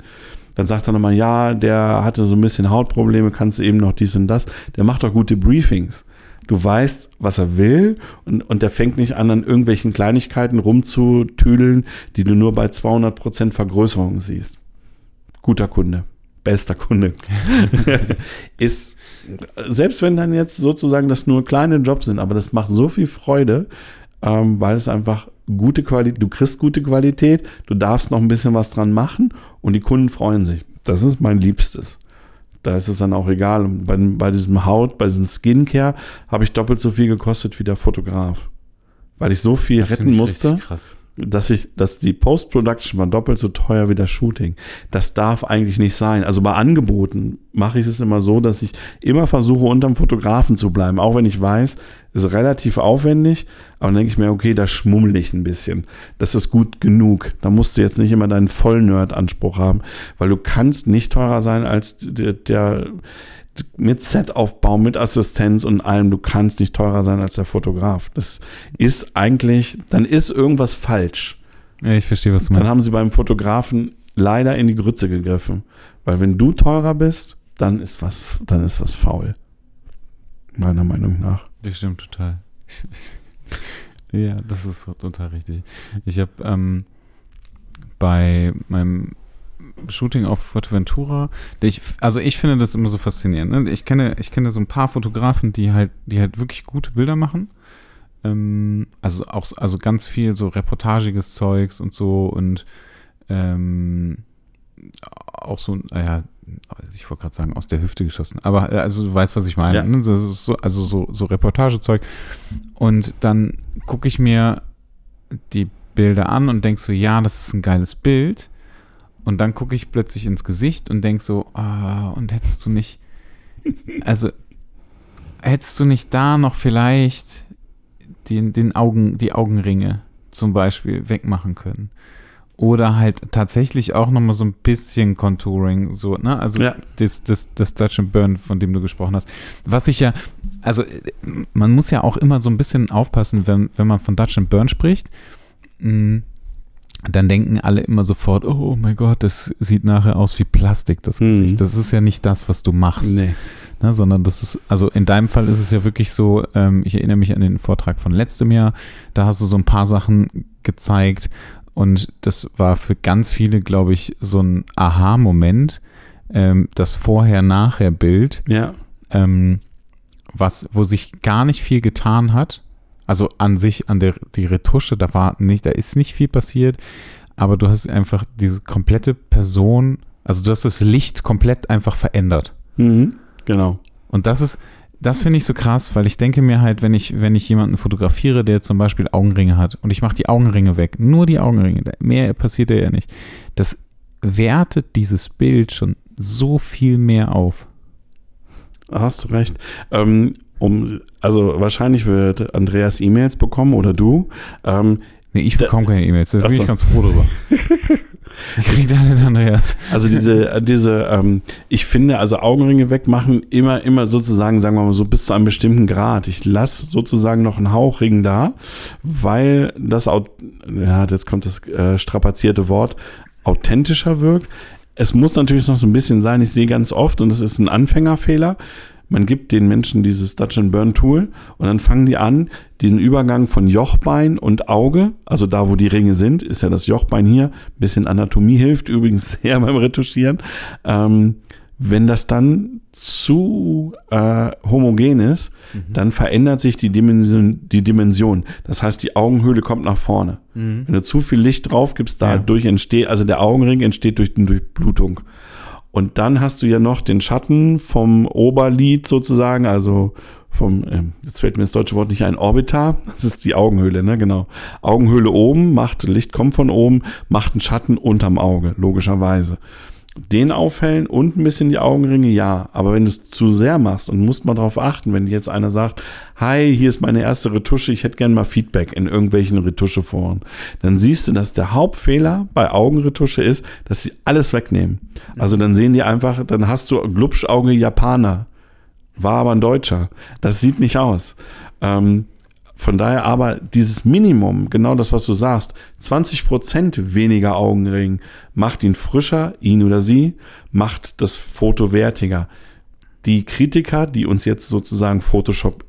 S1: Dann sagt er nochmal, ja, der hatte so ein bisschen Hautprobleme, kannst du eben noch dies und das. Der macht doch gute Briefings. Du weißt, was er will und, und der fängt nicht an, an irgendwelchen Kleinigkeiten rumzutüdeln, die du nur bei 200% Vergrößerung siehst. Guter Kunde bester Kunde ist, selbst wenn dann jetzt sozusagen das nur kleine Jobs sind, aber das macht so viel Freude, ähm, weil es einfach gute Qualität, du kriegst gute Qualität, du darfst noch ein bisschen was dran machen und die Kunden freuen sich. Das ist mein Liebstes. Da ist es dann auch egal. Und bei, bei diesem Haut, bei diesem Skincare habe ich doppelt so viel gekostet wie der Fotograf. Weil ich so viel das retten musste. Krass dass ich, dass die Post-Production war doppelt so teuer wie das Shooting. Das darf eigentlich nicht sein. Also bei Angeboten mache ich es immer so, dass ich immer versuche, unterm Fotografen zu bleiben. Auch wenn ich weiß, ist relativ aufwendig, aber dann denke ich mir, okay, da schmummel ich ein bisschen. Das ist gut genug. Da musst du jetzt nicht immer deinen Voll-Nerd-Anspruch haben, weil du kannst nicht teurer sein als der, der mit Setaufbau, mit Assistenz und allem, du kannst nicht teurer sein als der Fotograf. Das ist eigentlich, dann ist irgendwas falsch.
S2: Ja, ich verstehe, was du
S1: meinst. Dann haben sie beim Fotografen leider in die Grütze gegriffen. Weil wenn du teurer bist, dann ist was, dann ist was faul. Meiner Meinung nach.
S2: Das stimmt total. ja, das ist total richtig. Ich habe ähm, bei meinem Shooting auf Fuerteventura. Ich, also ich finde das immer so faszinierend. Ne? Ich kenne, ich kenne so ein paar Fotografen, die halt, die halt wirklich gute Bilder machen. Ähm, also auch, also ganz viel so reportagiges Zeugs und so und ähm, auch so, naja, ich wollte gerade sagen, aus der Hüfte geschossen. Aber äh, also du weißt, was ich meine. Ja. Ne? So, also so, so Reportagezeug. Und dann gucke ich mir die Bilder an und denke so, ja, das ist ein geiles Bild. Und dann gucke ich plötzlich ins Gesicht und denke so, ah, und hättest du nicht, also hättest du nicht da noch vielleicht den, den Augen, die Augenringe zum Beispiel wegmachen können? Oder halt tatsächlich auch nochmal so ein bisschen Contouring, so, ne? Also ja. das, das, das Dutch and Burn, von dem du gesprochen hast. Was ich ja, also man muss ja auch immer so ein bisschen aufpassen, wenn, wenn man von Dutch and Burn spricht. Mh, mm, dann denken alle immer sofort, oh mein Gott, das sieht nachher aus wie Plastik, das mhm. Gesicht. Das ist ja nicht das, was du machst. Nee. Ne, sondern das ist, also in deinem Fall ist es ja wirklich so, ähm, ich erinnere mich an den Vortrag von letztem Jahr, da hast du so ein paar Sachen gezeigt und das war für ganz viele, glaube ich, so ein Aha-Moment, ähm, das Vorher-Nachher-Bild,
S1: ja.
S2: ähm, was, wo sich gar nicht viel getan hat, also an sich, an der die Retusche, da war nicht, da ist nicht viel passiert, aber du hast einfach diese komplette Person, also du hast das Licht komplett einfach verändert.
S1: Mhm, genau.
S2: Und das ist, das finde ich so krass, weil ich denke mir halt, wenn ich, wenn ich jemanden fotografiere, der zum Beispiel Augenringe hat und ich mache die Augenringe weg, nur die Augenringe, mehr passiert ja nicht, das wertet dieses Bild schon so viel mehr auf.
S1: Hast du recht. Ähm, um, also wahrscheinlich wird Andreas E-Mails bekommen oder du. Ähm,
S2: nee, ich bekomme keine E-Mails, da bin so. ich ganz froh drüber. ich kriege deine Andreas.
S1: Also diese, diese, ähm, ich finde, also Augenringe wegmachen immer, immer sozusagen, sagen wir mal so, bis zu einem bestimmten Grad. Ich lasse sozusagen noch einen Hauchring da, weil das, ja, jetzt kommt das äh, strapazierte Wort, authentischer wirkt. Es muss natürlich noch so ein bisschen sein, ich sehe ganz oft, und das ist ein Anfängerfehler, man gibt den Menschen dieses Dutch and Burn Tool und dann fangen die an, diesen Übergang von Jochbein und Auge, also da, wo die Ringe sind, ist ja das Jochbein hier, bisschen Anatomie hilft übrigens sehr beim Retuschieren. Ähm, wenn das dann zu äh, homogen ist, mhm. dann verändert sich die Dimension, die Dimension. Das heißt, die Augenhöhle kommt nach vorne. Mhm. Wenn du zu viel Licht drauf gibst, dadurch ja. entsteht, also der Augenring entsteht durch die Durchblutung. Und dann hast du ja noch den Schatten vom Oberlid sozusagen, also vom, äh, jetzt fällt mir das deutsche Wort nicht ein, Orbitar, das ist die Augenhöhle, ne, genau. Augenhöhle oben, macht, Licht kommt von oben, macht einen Schatten unterm Auge, logischerweise den aufhellen und ein bisschen die Augenringe, ja. Aber wenn du es zu sehr machst und musst mal darauf achten, wenn jetzt einer sagt, hi, hier ist meine erste Retusche, ich hätte gerne mal Feedback in irgendwelchen Retuscheforen, dann siehst du, dass der Hauptfehler bei Augenretusche ist, dass sie alles wegnehmen. Also dann sehen die einfach, dann hast du Glubschauge Japaner. War aber ein Deutscher. Das sieht nicht aus. Ähm, von daher aber dieses Minimum, genau das, was du sagst, 20 Prozent weniger Augenring macht ihn frischer, ihn oder sie, macht das Foto wertiger. Die Kritiker, die uns jetzt sozusagen Photoshop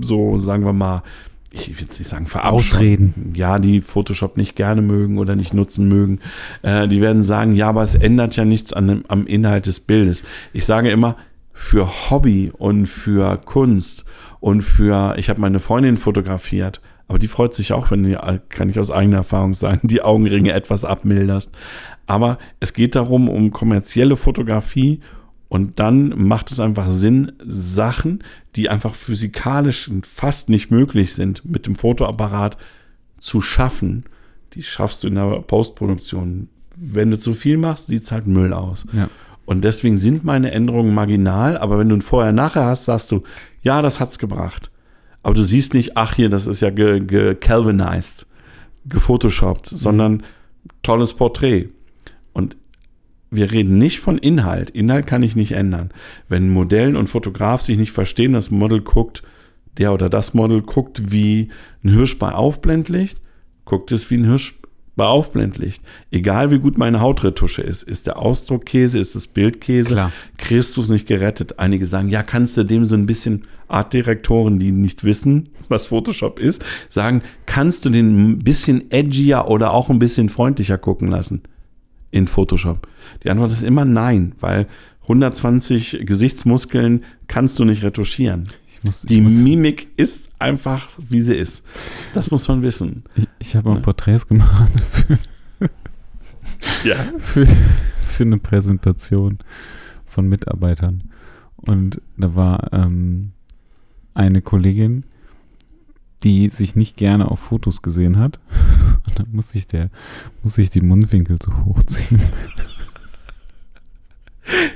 S1: so, sagen wir mal, ich will nicht sagen
S2: verabschieden.
S1: Ja, die Photoshop nicht gerne mögen oder nicht nutzen mögen. Äh, die werden sagen, ja, aber es ändert ja nichts an dem, am Inhalt des Bildes. Ich sage immer, für Hobby und für Kunst und für, ich habe meine Freundin fotografiert, aber die freut sich auch, wenn du, kann ich aus eigener Erfahrung sagen, die Augenringe etwas abmilderst. Aber es geht darum, um kommerzielle Fotografie und dann macht es einfach Sinn, Sachen, die einfach physikalisch fast nicht möglich sind, mit dem Fotoapparat zu schaffen. Die schaffst du in der Postproduktion. Wenn du zu viel machst, sieht es halt Müll aus. Ja. Und deswegen sind meine Änderungen marginal, aber wenn du ein Vorher-Nachher hast, sagst du, ja, das hat's gebracht. Aber du siehst nicht, ach hier, das ist ja ge-calvinized, ge gefotoshoppt, mhm. sondern tolles Porträt. Und wir reden nicht von Inhalt. Inhalt kann ich nicht ändern. Wenn Modell und Fotograf sich nicht verstehen, das Model guckt, der oder das Model guckt wie ein Hirsch bei Aufblendlicht, guckt es wie ein Hirsch bei Aufblendlicht. Egal wie gut meine Hautretusche ist, ist der Ausdruck Käse, ist das Bild Käse, Klar. Christus nicht gerettet. Einige sagen, ja, kannst du dem so ein bisschen Artdirektoren, die nicht wissen, was Photoshop ist, sagen, kannst du den ein bisschen edgier oder auch ein bisschen freundlicher gucken lassen in Photoshop? Die Antwort ist immer nein, weil 120 Gesichtsmuskeln kannst du nicht retuschieren. Muss, die muss, Mimik ist einfach, wie sie ist. Das muss man wissen.
S2: Ich, ich habe mal ja. Porträts gemacht für, ja. für, für eine Präsentation von Mitarbeitern. Und da war ähm, eine Kollegin, die sich nicht gerne auf Fotos gesehen hat. Und dann muss ich der, muss ich die Mundwinkel so hochziehen.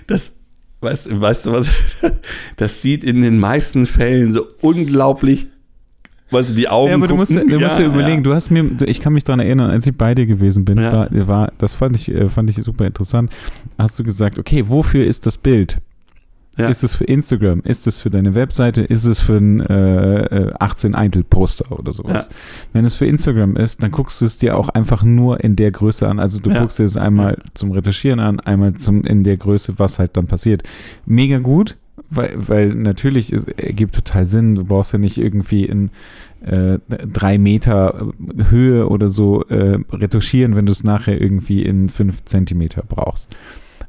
S1: Das, Weißt, weißt du was? Das sieht in den meisten Fällen so unglaublich Weißt du, die Augen.
S2: Ja, aber du musst, du ja, musst dir überlegen, ja. du hast mir, ich kann mich daran erinnern, als ich bei dir gewesen bin, ja. war, war, das fand ich, äh, fand ich super interessant. Hast du gesagt, okay, wofür ist das Bild? Ja. Ist es für Instagram? Ist es für deine Webseite? Ist es für ein äh, 18 äh, Eintel Poster oder sowas? Ja. Wenn es für Instagram ist, dann guckst du es dir auch einfach nur in der Größe an. Also du ja. guckst dir es einmal zum Retuschieren an, einmal zum in der Größe, was halt dann passiert. Mega gut, weil, weil natürlich es ergibt total Sinn. Du brauchst ja nicht irgendwie in äh, drei Meter Höhe oder so äh, retuschieren, wenn du es nachher irgendwie in fünf Zentimeter brauchst.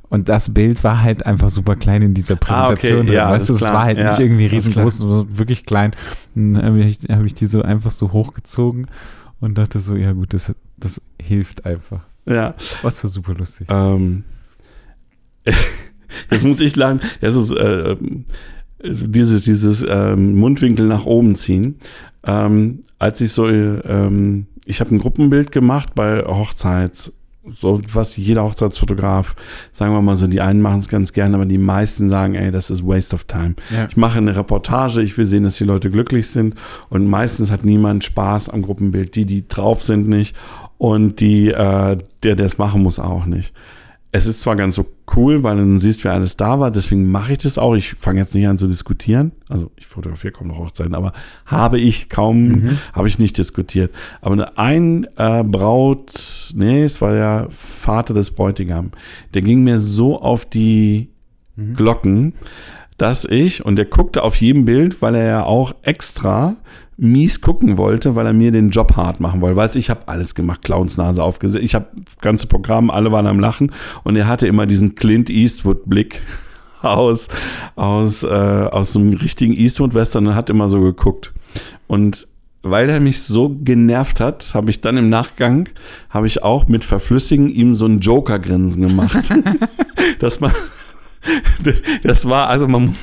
S2: Und das Bild war halt einfach super klein in dieser Präsentation. Ah, okay. ja, weißt du, es war halt ja, nicht irgendwie riesengroß, wirklich klein. dann habe ich, hab ich die so einfach so hochgezogen und dachte so, ja gut, das, das hilft einfach.
S1: Ja.
S2: Was war super lustig.
S1: Ähm, jetzt muss ich lernen, es ist äh, dieses, dieses ähm, Mundwinkel nach oben ziehen. Ähm, als ich so, ähm, ich habe ein Gruppenbild gemacht bei Hochzeits so was jeder Hochzeitsfotograf, sagen wir mal so, die einen machen es ganz gerne, aber die meisten sagen, ey, das ist Waste of Time. Ja. Ich mache eine Reportage, ich will sehen, dass die Leute glücklich sind und meistens hat niemand Spaß am Gruppenbild. Die, die drauf sind, nicht und die, äh, der, der es machen muss, auch nicht es ist zwar ganz so cool, weil dann siehst, wer alles da war, deswegen mache ich das auch. Ich fange jetzt nicht an zu diskutieren. Also ich fotografiere kaum noch Hochzeiten, aber habe ich kaum, mhm. habe ich nicht diskutiert. Aber ein äh, Braut, nee, es war ja Vater des Bräutigam, der ging mir so auf die mhm. Glocken, dass ich, und der guckte auf jedem Bild, weil er ja auch extra mies gucken wollte, weil er mir den Job hart machen wollte. Weißt ich habe alles gemacht, Clownsnase aufgesetzt. Ich habe ganze Programm, alle waren am Lachen und er hatte immer diesen Clint Eastwood Blick aus aus äh, aus einem richtigen Eastwood Western und hat immer so geguckt. Und weil er mich so genervt hat, habe ich dann im Nachgang, habe ich auch mit Verflüssigen ihm so ein Joker-Grinsen gemacht. dass man, das war, also man,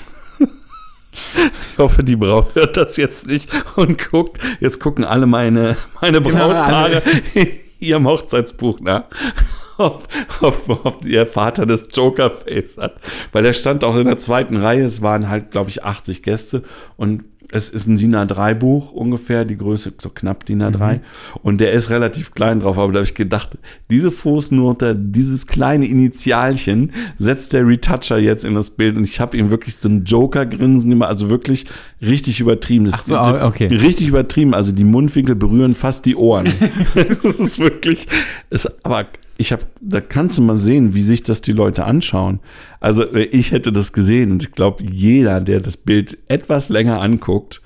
S1: ich hoffe, die Braut hört das jetzt nicht und guckt, jetzt gucken alle meine, meine Brautpaare in ihrem Hochzeitsbuch nach. Ob, ob, ob ihr Vater das Joker-Face hat. Weil der stand auch in der zweiten Reihe. Es waren halt, glaube ich, 80 Gäste. Und es ist ein DIN A3-Buch ungefähr, die Größe so knapp DIN A3. Mhm. Und der ist relativ klein drauf, aber da habe ich gedacht, diese Fußnote, dieses kleine Initialchen setzt der Retoucher jetzt in das Bild. Und ich habe ihm wirklich so ein Joker-Grinsen gemacht, also wirklich richtig übertrieben. Das
S2: so, okay.
S1: Richtig übertrieben. Also die Mundwinkel berühren fast die Ohren. das ist wirklich, ist aber ich habe, da kannst du mal sehen, wie sich das die Leute anschauen. Also ich hätte das gesehen und ich glaube, jeder, der das Bild etwas länger anguckt,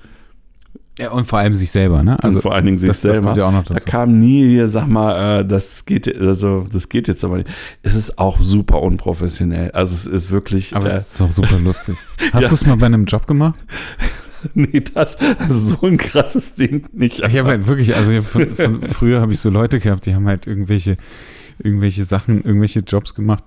S2: ja, und vor allem sich selber, ne?
S1: Also und vor allen Dingen sich
S2: das,
S1: selber. Das
S2: kommt ja auch noch
S1: dazu. Da kam nie hier, sag mal, äh, das geht, also das geht jetzt aber nicht. Es ist auch super unprofessionell. Also es ist wirklich.
S2: Aber
S1: äh,
S2: es ist auch super lustig. Hast ja. du es mal bei einem Job gemacht?
S1: nee, das, ist so ein krasses Ding nicht.
S2: Ich habe halt wirklich, also von, von früher habe ich so Leute gehabt, die haben halt irgendwelche irgendwelche Sachen, irgendwelche Jobs gemacht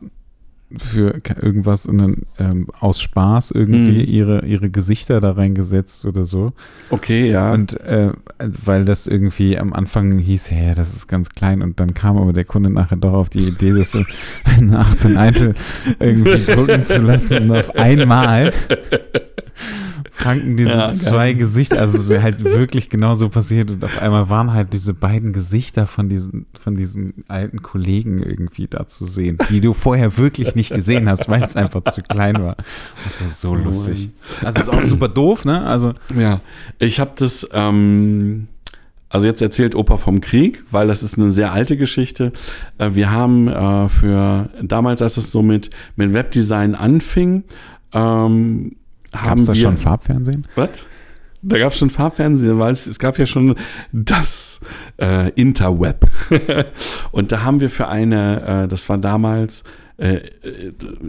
S2: für irgendwas und dann ähm, aus Spaß irgendwie hm. ihre, ihre Gesichter da reingesetzt oder so.
S1: Okay, ja.
S2: Und äh, weil das irgendwie am Anfang hieß, hä, das ist ganz klein und dann kam aber der Kunde nachher doch auf die Idee, das so eine 18 Eitel irgendwie drucken zu lassen und auf einmal pranken diese ja, zwei geil. Gesichter, also es ist halt wirklich genau so passiert und auf einmal waren halt diese beiden Gesichter von diesen, von diesen alten Kollegen irgendwie da zu sehen, die du vorher wirklich nicht gesehen hast, weil es einfach zu klein war. Das ist so lustig. Also ist auch super doof, ne? Also
S1: ja, ich habe das ähm also jetzt erzählt Opa vom Krieg, weil das ist eine sehr alte Geschichte. Äh, wir haben äh, für damals, als es so mit, mit Webdesign anfing, ähm, haben Gab's
S2: da schon Farbfernsehen?
S1: Was? Da gab es schon Farbfernsehen, weil es, es gab ja schon das äh, Interweb. und da haben wir für eine, äh, das war damals äh,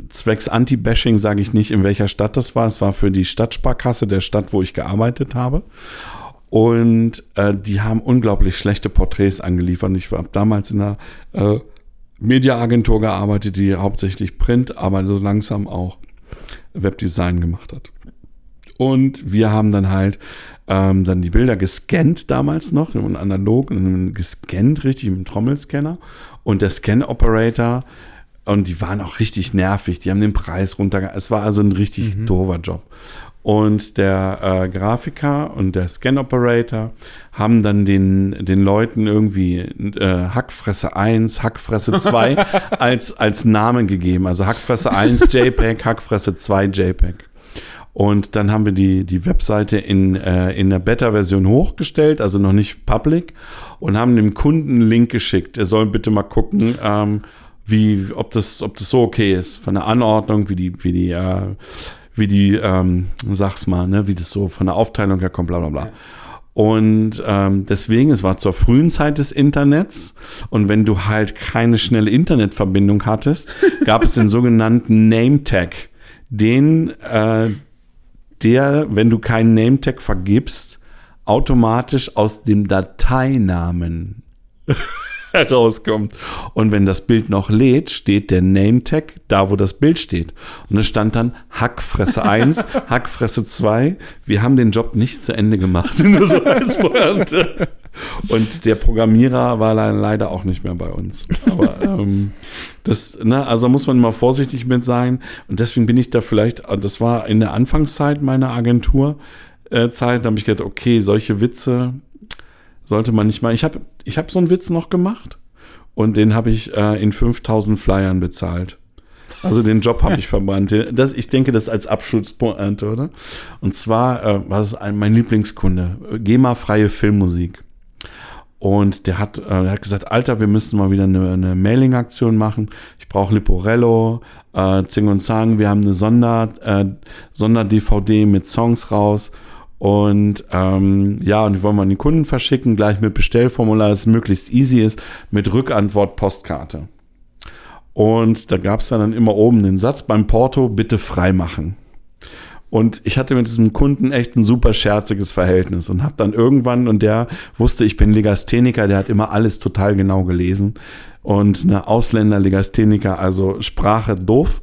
S1: zwecks Anti-Bashing, sage ich nicht, in welcher Stadt das war. Es war für die Stadtsparkasse der Stadt, wo ich gearbeitet habe. Und äh, die haben unglaublich schlechte Porträts angeliefert. Ich habe damals in einer äh, Mediaagentur gearbeitet, die hauptsächlich Print, aber so langsam auch Webdesign gemacht hat. Und wir haben dann halt ähm, dann die Bilder gescannt damals noch, und analog, gescannt richtig mit dem Trommelscanner. Und der Scan-Operator, und die waren auch richtig nervig, die haben den Preis runtergegangen. Es war also ein richtig mhm. doofer Job. Und der äh, Grafiker und der Scan-Operator haben dann den, den Leuten irgendwie äh, Hackfresse 1, Hackfresse 2 als, als Namen gegeben. Also Hackfresse 1 JPEG, Hackfresse 2 JPEG. Und dann haben wir die, die Webseite in, äh, in der Beta-Version hochgestellt, also noch nicht public, und haben dem Kunden einen Link geschickt. Er soll bitte mal gucken, ähm, wie, ob das, ob das so okay ist. Von der Anordnung, wie die, wie die, äh, wie die, ähm, sag's mal, ne, wie das so von der Aufteilung her kommt, bla bla bla. Und ähm, deswegen, es war zur frühen Zeit des Internets. Und wenn du halt keine schnelle Internetverbindung hattest, gab es den sogenannten Name Tag, den äh, der, wenn du keinen Nametag vergibst, automatisch aus dem Dateinamen herauskommt. Und wenn das Bild noch lädt, steht der Nametag da, wo das Bild steht. Und es stand dann Hackfresse 1, Hackfresse 2. Wir haben den Job nicht zu Ende gemacht. Nur so als Pointe. Und der Programmierer war leider auch nicht mehr bei uns. Aber ähm, das, ne, also muss man mal vorsichtig mit sein. Und deswegen bin ich da vielleicht, das war in der Anfangszeit meiner Agenturzeit, äh, da habe ich gedacht, okay, solche Witze sollte man nicht mal. Ich habe ich hab so einen Witz noch gemacht und den habe ich äh, in 5000 Flyern bezahlt. Also den Job habe ich verbrannt. Das, ich denke, das als Abschutzpointe, oder? Und zwar äh, war es mein Lieblingskunde, GEMA-freie Filmmusik. Und der hat, äh, der hat gesagt, Alter, wir müssen mal wieder eine, eine Mailing-Aktion machen. Ich brauche Liporello, äh, Zing und Zang. Wir haben eine Sonder, äh, Sonder-DVD mit Songs raus. Und ähm, ja, und die wollen wir an die Kunden verschicken, gleich mit Bestellformular, das möglichst easy ist, mit Rückantwort Postkarte. Und da gab es dann immer oben den Satz beim Porto, bitte freimachen. Und ich hatte mit diesem Kunden echt ein super scherziges Verhältnis und habe dann irgendwann, und der wusste, ich bin Legastheniker, der hat immer alles total genau gelesen. Und eine Ausländer-Legastheniker, also Sprache doof.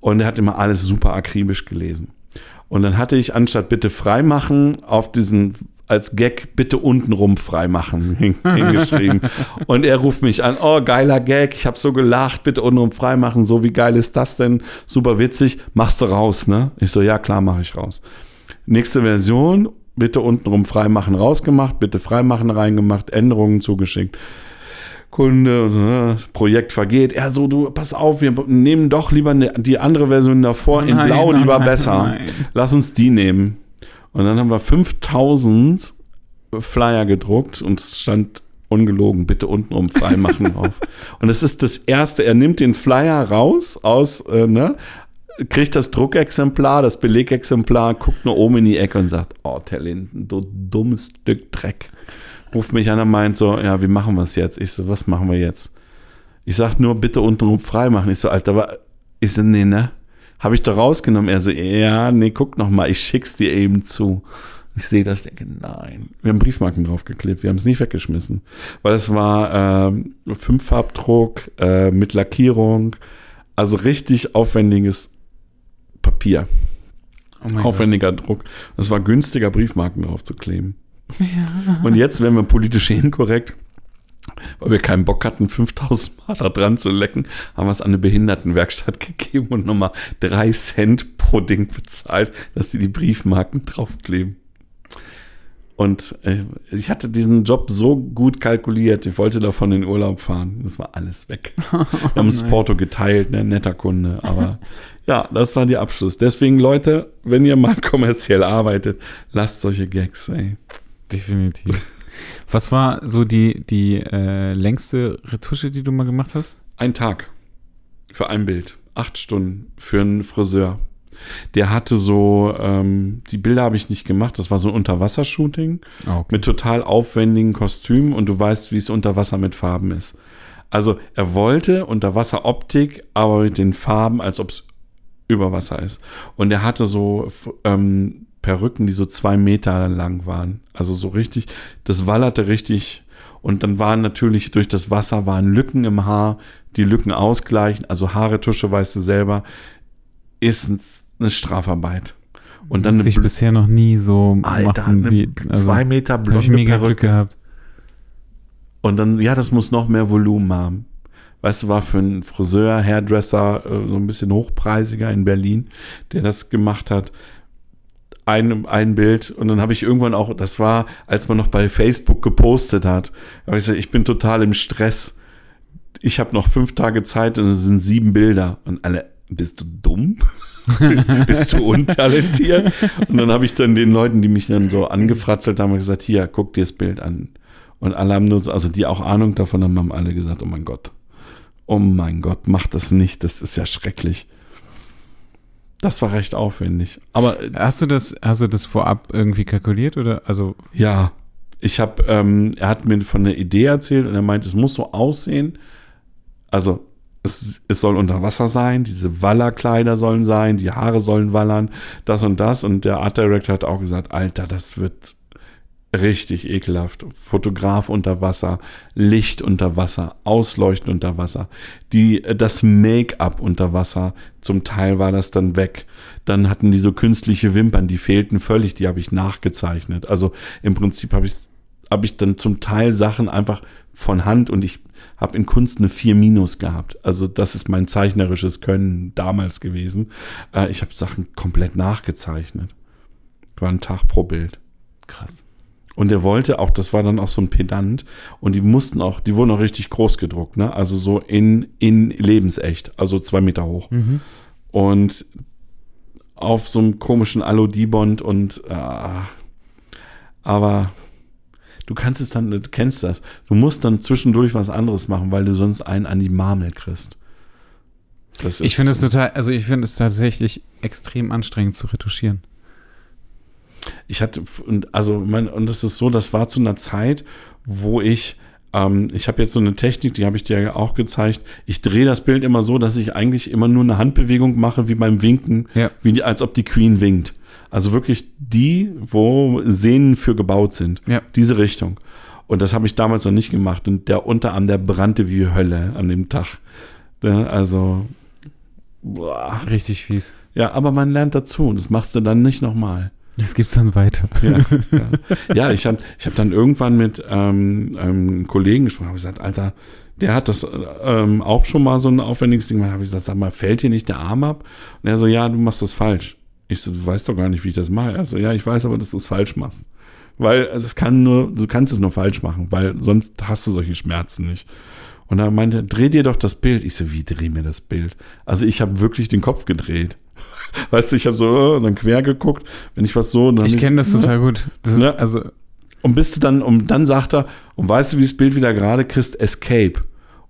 S1: Und er hat immer alles super akribisch gelesen. Und dann hatte ich anstatt bitte freimachen auf diesen als Gag bitte untenrum freimachen hingeschrieben. und er ruft mich an, oh, geiler Gag, ich habe so gelacht, bitte untenrum freimachen, so wie geil ist das denn? Super witzig, machst du raus, ne? Ich so, ja klar, mache ich raus. Nächste Version, bitte untenrum freimachen rausgemacht, bitte freimachen reingemacht, Änderungen zugeschickt. Kunde, äh, Projekt vergeht. Er so, du, pass auf, wir nehmen doch lieber ne, die andere Version davor in Blau, die war besser. Lass uns die nehmen. Und dann haben wir 5000 Flyer gedruckt und es stand ungelogen, bitte unten um freimachen drauf. Und es ist das erste, er nimmt den Flyer raus aus, äh, ne, kriegt das Druckexemplar, das Belegexemplar, guckt nur oben in die Ecke und sagt, oh, Terlinden, du dummes Stück Dreck ruft mich an und meint so, ja, wie machen wir es jetzt? Ich so, was machen wir jetzt? Ich sag nur, bitte untenrum frei machen. Ich so, Alter, aber ich so, nee, ne? Habe ich da rausgenommen? Er so, ja, nee, guck noch mal, ich schick's dir eben zu. Ich sehe das, denke, nein. Wir haben Briefmarken draufgeklebt, wir haben es nicht weggeschmissen. Weil es war äh, Fünffarbdruck äh, mit Lackierung, also richtig aufwendiges Papier. Oh Aufwendiger Gott. Druck. Es war günstiger, Briefmarken drauf zu kleben. Ja. Und jetzt werden wir politisch inkorrekt, weil wir keinen Bock hatten, 5000 Mal da dran zu lecken, haben wir es an eine Behindertenwerkstatt gegeben und nochmal drei Cent pro Ding bezahlt, dass sie die Briefmarken draufkleben. Und äh, ich hatte diesen Job so gut kalkuliert, ich wollte davon in Urlaub fahren. Das war alles weg. Wir haben das Porto geteilt, ne? netter Kunde. Aber ja, das war der Abschluss. Deswegen, Leute, wenn ihr mal kommerziell arbeitet, lasst solche Gags, ey.
S2: Definitiv. Was war so die, die äh, längste Retusche, die du mal gemacht hast?
S1: Ein Tag für ein Bild. Acht Stunden für einen Friseur. Der hatte so, ähm, die Bilder habe ich nicht gemacht, das war so ein Unterwassershooting ah, okay. mit total aufwendigen Kostümen und du weißt, wie es unter Wasser mit Farben ist. Also er wollte Unterwasseroptik, aber mit den Farben, als ob es über Wasser ist. Und er hatte so ähm, Perücken, die so zwei Meter lang waren. Also so richtig, das wallerte richtig. Und dann waren natürlich durch das Wasser waren Lücken im Haar, die Lücken ausgleichen. Also Haaretusche, weißt du selber, ist eine Strafarbeit.
S2: Und dann ich bisher noch nie so
S1: Alter, machen, wie, also, zwei Meter blonde
S2: mega Perücke. Glück gehabt.
S1: Und dann, ja, das muss noch mehr Volumen haben. Weißt du, war für einen Friseur, Hairdresser, äh, so ein bisschen hochpreisiger in Berlin, der das gemacht hat ein, ein Bild und dann habe ich irgendwann auch, das war, als man noch bei Facebook gepostet hat, habe ich gesagt, ich bin total im Stress. Ich habe noch fünf Tage Zeit und es sind sieben Bilder. Und alle, bist du dumm? bist du untalentiert? Und dann habe ich dann den Leuten, die mich dann so angefratzelt haben, gesagt, hier, guck dir das Bild an. Und alle haben nur, also die auch Ahnung davon haben, haben alle gesagt, oh mein Gott, oh mein Gott, mach das nicht, das ist ja schrecklich. Das war recht aufwendig. Aber
S2: hast du das, hast du das vorab irgendwie kalkuliert oder also?
S1: Ja, ich habe, ähm, er hat mir von einer Idee erzählt und er meint, es muss so aussehen. Also es, es soll unter Wasser sein, diese Wallerkleider sollen sein, die Haare sollen wallern, das und das. Und der Art Director hat auch gesagt, Alter, das wird richtig ekelhaft. Fotograf unter Wasser, Licht unter Wasser, Ausleuchten unter Wasser, die, das Make-up unter Wasser, zum Teil war das dann weg. Dann hatten die so künstliche Wimpern, die fehlten völlig, die habe ich nachgezeichnet. Also im Prinzip habe ich, hab ich dann zum Teil Sachen einfach von Hand und ich habe in Kunst eine 4 Minus gehabt. Also das ist mein zeichnerisches Können damals gewesen. Äh, ich habe Sachen komplett nachgezeichnet. War ein Tag pro Bild. Krass. Und er wollte auch, das war dann auch so ein Pedant, und die mussten auch, die wurden auch richtig groß gedruckt, ne? Also so in, in lebensecht, also zwei Meter hoch. Mhm. Und auf so einem komischen Alu-Dibond und äh, aber du kannst es dann, du kennst das. Du musst dann zwischendurch was anderes machen, weil du sonst einen an die Marmel kriegst.
S2: Ich finde es total, also ich finde es tatsächlich extrem anstrengend zu retuschieren.
S1: Ich hatte, also mein, und das ist so, das war zu einer Zeit, wo ich, ähm, ich habe jetzt so eine Technik, die habe ich dir ja auch gezeigt. Ich drehe das Bild immer so, dass ich eigentlich immer nur eine Handbewegung mache, wie beim Winken,
S2: ja.
S1: wie die, als ob die Queen winkt. Also wirklich die, wo Sehnen für gebaut sind.
S2: Ja.
S1: Diese Richtung. Und das habe ich damals noch nicht gemacht. Und der Unterarm, der brannte wie Hölle an dem Tag. Ja, also.
S2: Boah. Richtig fies.
S1: Ja, aber man lernt dazu. Und das machst du dann nicht nochmal.
S2: Das gibt's dann weiter.
S1: Ja, ja. ja ich habe ich hab dann irgendwann mit ähm, einem Kollegen gesprochen, habe gesagt, Alter, der hat das ähm, auch schon mal so ein aufwendiges Ding. Da habe ich gesagt, sag mal, fällt hier nicht der Arm ab? Und er so, ja, du machst das falsch. Ich so, du weißt doch gar nicht, wie ich das mache. Also ja, ich weiß aber, dass du es falsch machst. Weil also es kann nur, du kannst es nur falsch machen, weil sonst hast du solche Schmerzen nicht. Und dann meinte er, dreh dir doch das Bild. Ich so, wie dreh mir das Bild? Also ich habe wirklich den Kopf gedreht. Weißt du, ich habe so äh, dann quer geguckt, wenn ich was so.
S2: ich kenne das total gut. Das
S1: ja. Also und bist du dann, und dann sagt er, und weißt du, wie das Bild wieder gerade kriegst? Escape.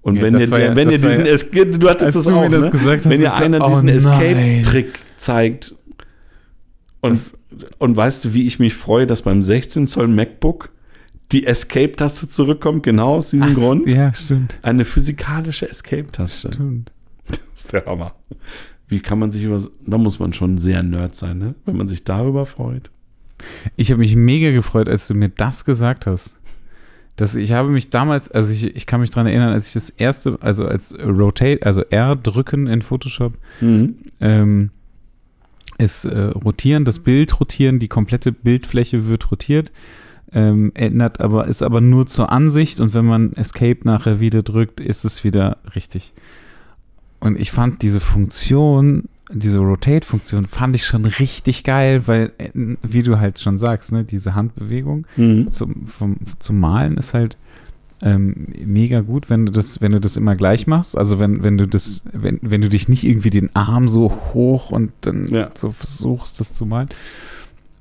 S1: Und ja, wenn ihr, ja, wenn ihr diesen Escape, du hattest das auch,
S2: das ne?
S1: wenn ihr einer oh diesen Escape-Trick zeigt, und, und weißt du, wie ich mich freue, dass beim 16 Zoll MacBook die Escape-Taste zurückkommt, genau aus diesem Ach, Grund.
S2: Ja, stimmt.
S1: Eine physikalische Escape-Taste.
S2: Stimmt.
S1: Das ist der Hammer. Wie kann man sich über, da muss man schon sehr Nerd sein, ne? wenn man sich darüber freut.
S2: Ich habe mich mega gefreut, als du mir das gesagt hast. Das, ich habe mich damals, also ich, ich kann mich daran erinnern, als ich das erste, also als Rotate, also R drücken in Photoshop,
S1: mhm.
S2: ähm, ist äh, rotieren, das Bild rotieren, die komplette Bildfläche wird rotiert, ähm, ändert aber, ist aber nur zur Ansicht und wenn man Escape nachher wieder drückt, ist es wieder richtig. Und ich fand diese Funktion, diese Rotate-Funktion, fand ich schon richtig geil, weil, äh, wie du halt schon sagst, ne, diese Handbewegung
S1: mhm.
S2: zum, vom, zum Malen ist halt ähm, mega gut, wenn du das, wenn du das immer gleich machst. Also wenn, wenn du das, wenn, wenn du dich nicht irgendwie den Arm so hoch und dann
S1: ja.
S2: so versuchst, das zu malen.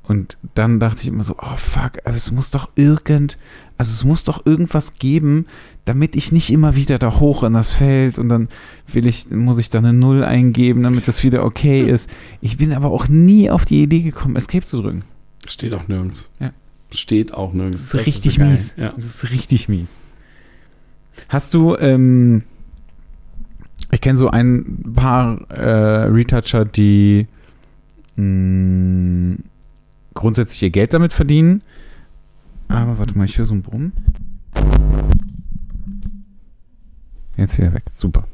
S2: Und dann dachte ich immer so, oh fuck, es muss doch irgend, also es muss doch irgendwas geben, damit ich nicht immer wieder da hoch in das Feld und dann will ich, muss ich da eine Null eingeben, damit das wieder okay ist. Ich bin aber auch nie auf die Idee gekommen, Escape zu drücken.
S1: Steht auch nirgends.
S2: Ja.
S1: Steht auch nirgends.
S2: Das ist das richtig ist so mies.
S1: Ja.
S2: Das ist richtig mies. Hast du, ähm, ich kenne so ein paar äh, Retoucher, die mh, mm, grundsätzlich ihr Geld damit verdienen. Aber warte mal, ich höre so einen Brummen. Jetzt wieder weg. Super.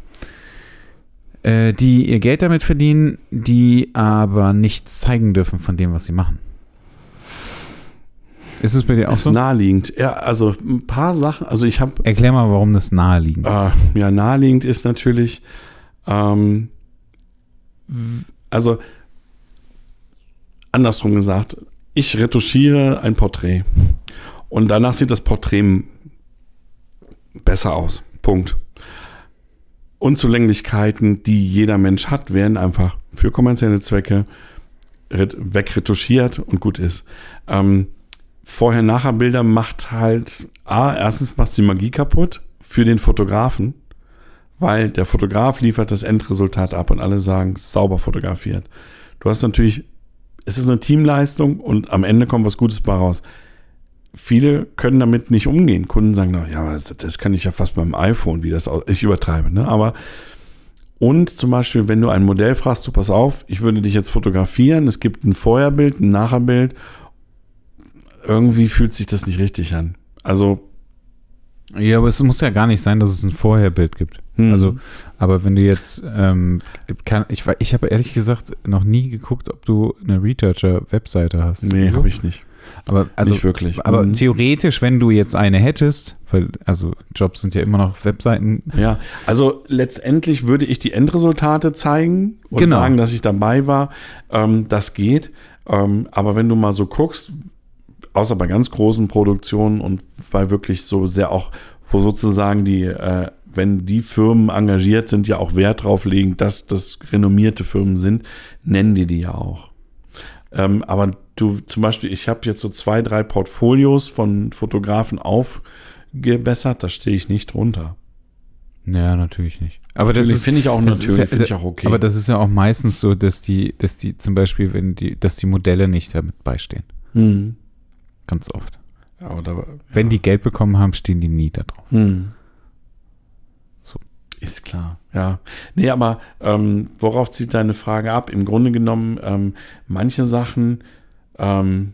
S2: Äh, die ihr Geld damit verdienen, die aber nichts zeigen dürfen von dem, was sie machen. Ist es bei dir auch ist so?
S1: naheliegend. Ja, also ein paar Sachen. Also ich habe.
S2: Erklär mal, warum das naheliegend
S1: ist. Äh, ja, naheliegend ist natürlich. Ähm, also andersrum gesagt, ich retuschiere ein Porträt und danach sieht das Porträt besser aus. Punkt. Unzulänglichkeiten, die jeder Mensch hat, werden einfach für kommerzielle Zwecke wegretuschiert und gut ist. Ähm, Vorher-Nachher-Bilder macht halt, A, erstens macht sie Magie kaputt für den Fotografen, weil der Fotograf liefert das Endresultat ab und alle sagen, sauber fotografiert. Du hast natürlich, es ist eine Teamleistung und am Ende kommt was Gutes bei raus. Viele können damit nicht umgehen. Kunden sagen, na, ja, das kann ich ja fast beim iPhone, wie das ich übertreibe, ne? Aber und zum Beispiel, wenn du ein Modell fragst, du pass auf, ich würde dich jetzt fotografieren, es gibt ein Vorherbild, ein Nachherbild irgendwie fühlt sich das nicht richtig an. Also.
S2: Ja, aber es muss ja gar nicht sein, dass es ein Vorherbild gibt. Hm. Also, aber wenn du jetzt, ähm, kann, ich, ich habe ehrlich gesagt noch nie geguckt, ob du eine Retoucher-Webseite hast.
S1: Nee, habe ich nicht.
S2: Aber also,
S1: nicht wirklich.
S2: Aber mhm. theoretisch, wenn du jetzt eine hättest, weil also Jobs sind ja immer noch Webseiten.
S1: Ja, also letztendlich würde ich die Endresultate zeigen und genau. sagen, dass ich dabei war. Ähm, das geht. Ähm, aber wenn du mal so guckst, außer bei ganz großen Produktionen und bei wirklich so sehr auch, wo sozusagen die, äh, wenn die Firmen engagiert sind, ja auch Wert drauf legen, dass das renommierte Firmen sind, nennen die die ja auch. Ähm, aber du zum Beispiel, ich habe jetzt so zwei, drei Portfolios von Fotografen aufgebessert, da stehe ich nicht drunter.
S2: Ja, natürlich nicht. Aber das
S1: Natürlich
S2: ist,
S1: finde ich auch
S2: das
S1: natürlich,
S2: ja-
S1: finde ich auch okay.
S2: aber das ist ja auch meistens so, dass die, dass die zum Beispiel, wenn die, dass die Modelle nicht damit beistehen.
S1: hm.
S2: Ganz oft.
S1: ja, aber,
S2: Wenn die Geld bekommen haben, stehen die nie da drauf.
S1: Hm.
S2: So.
S1: Ist klar, ja. Nee, aber ähm, worauf zieht deine Frage ab? Im Grunde genommen, ähm, manche Sachen, ähm,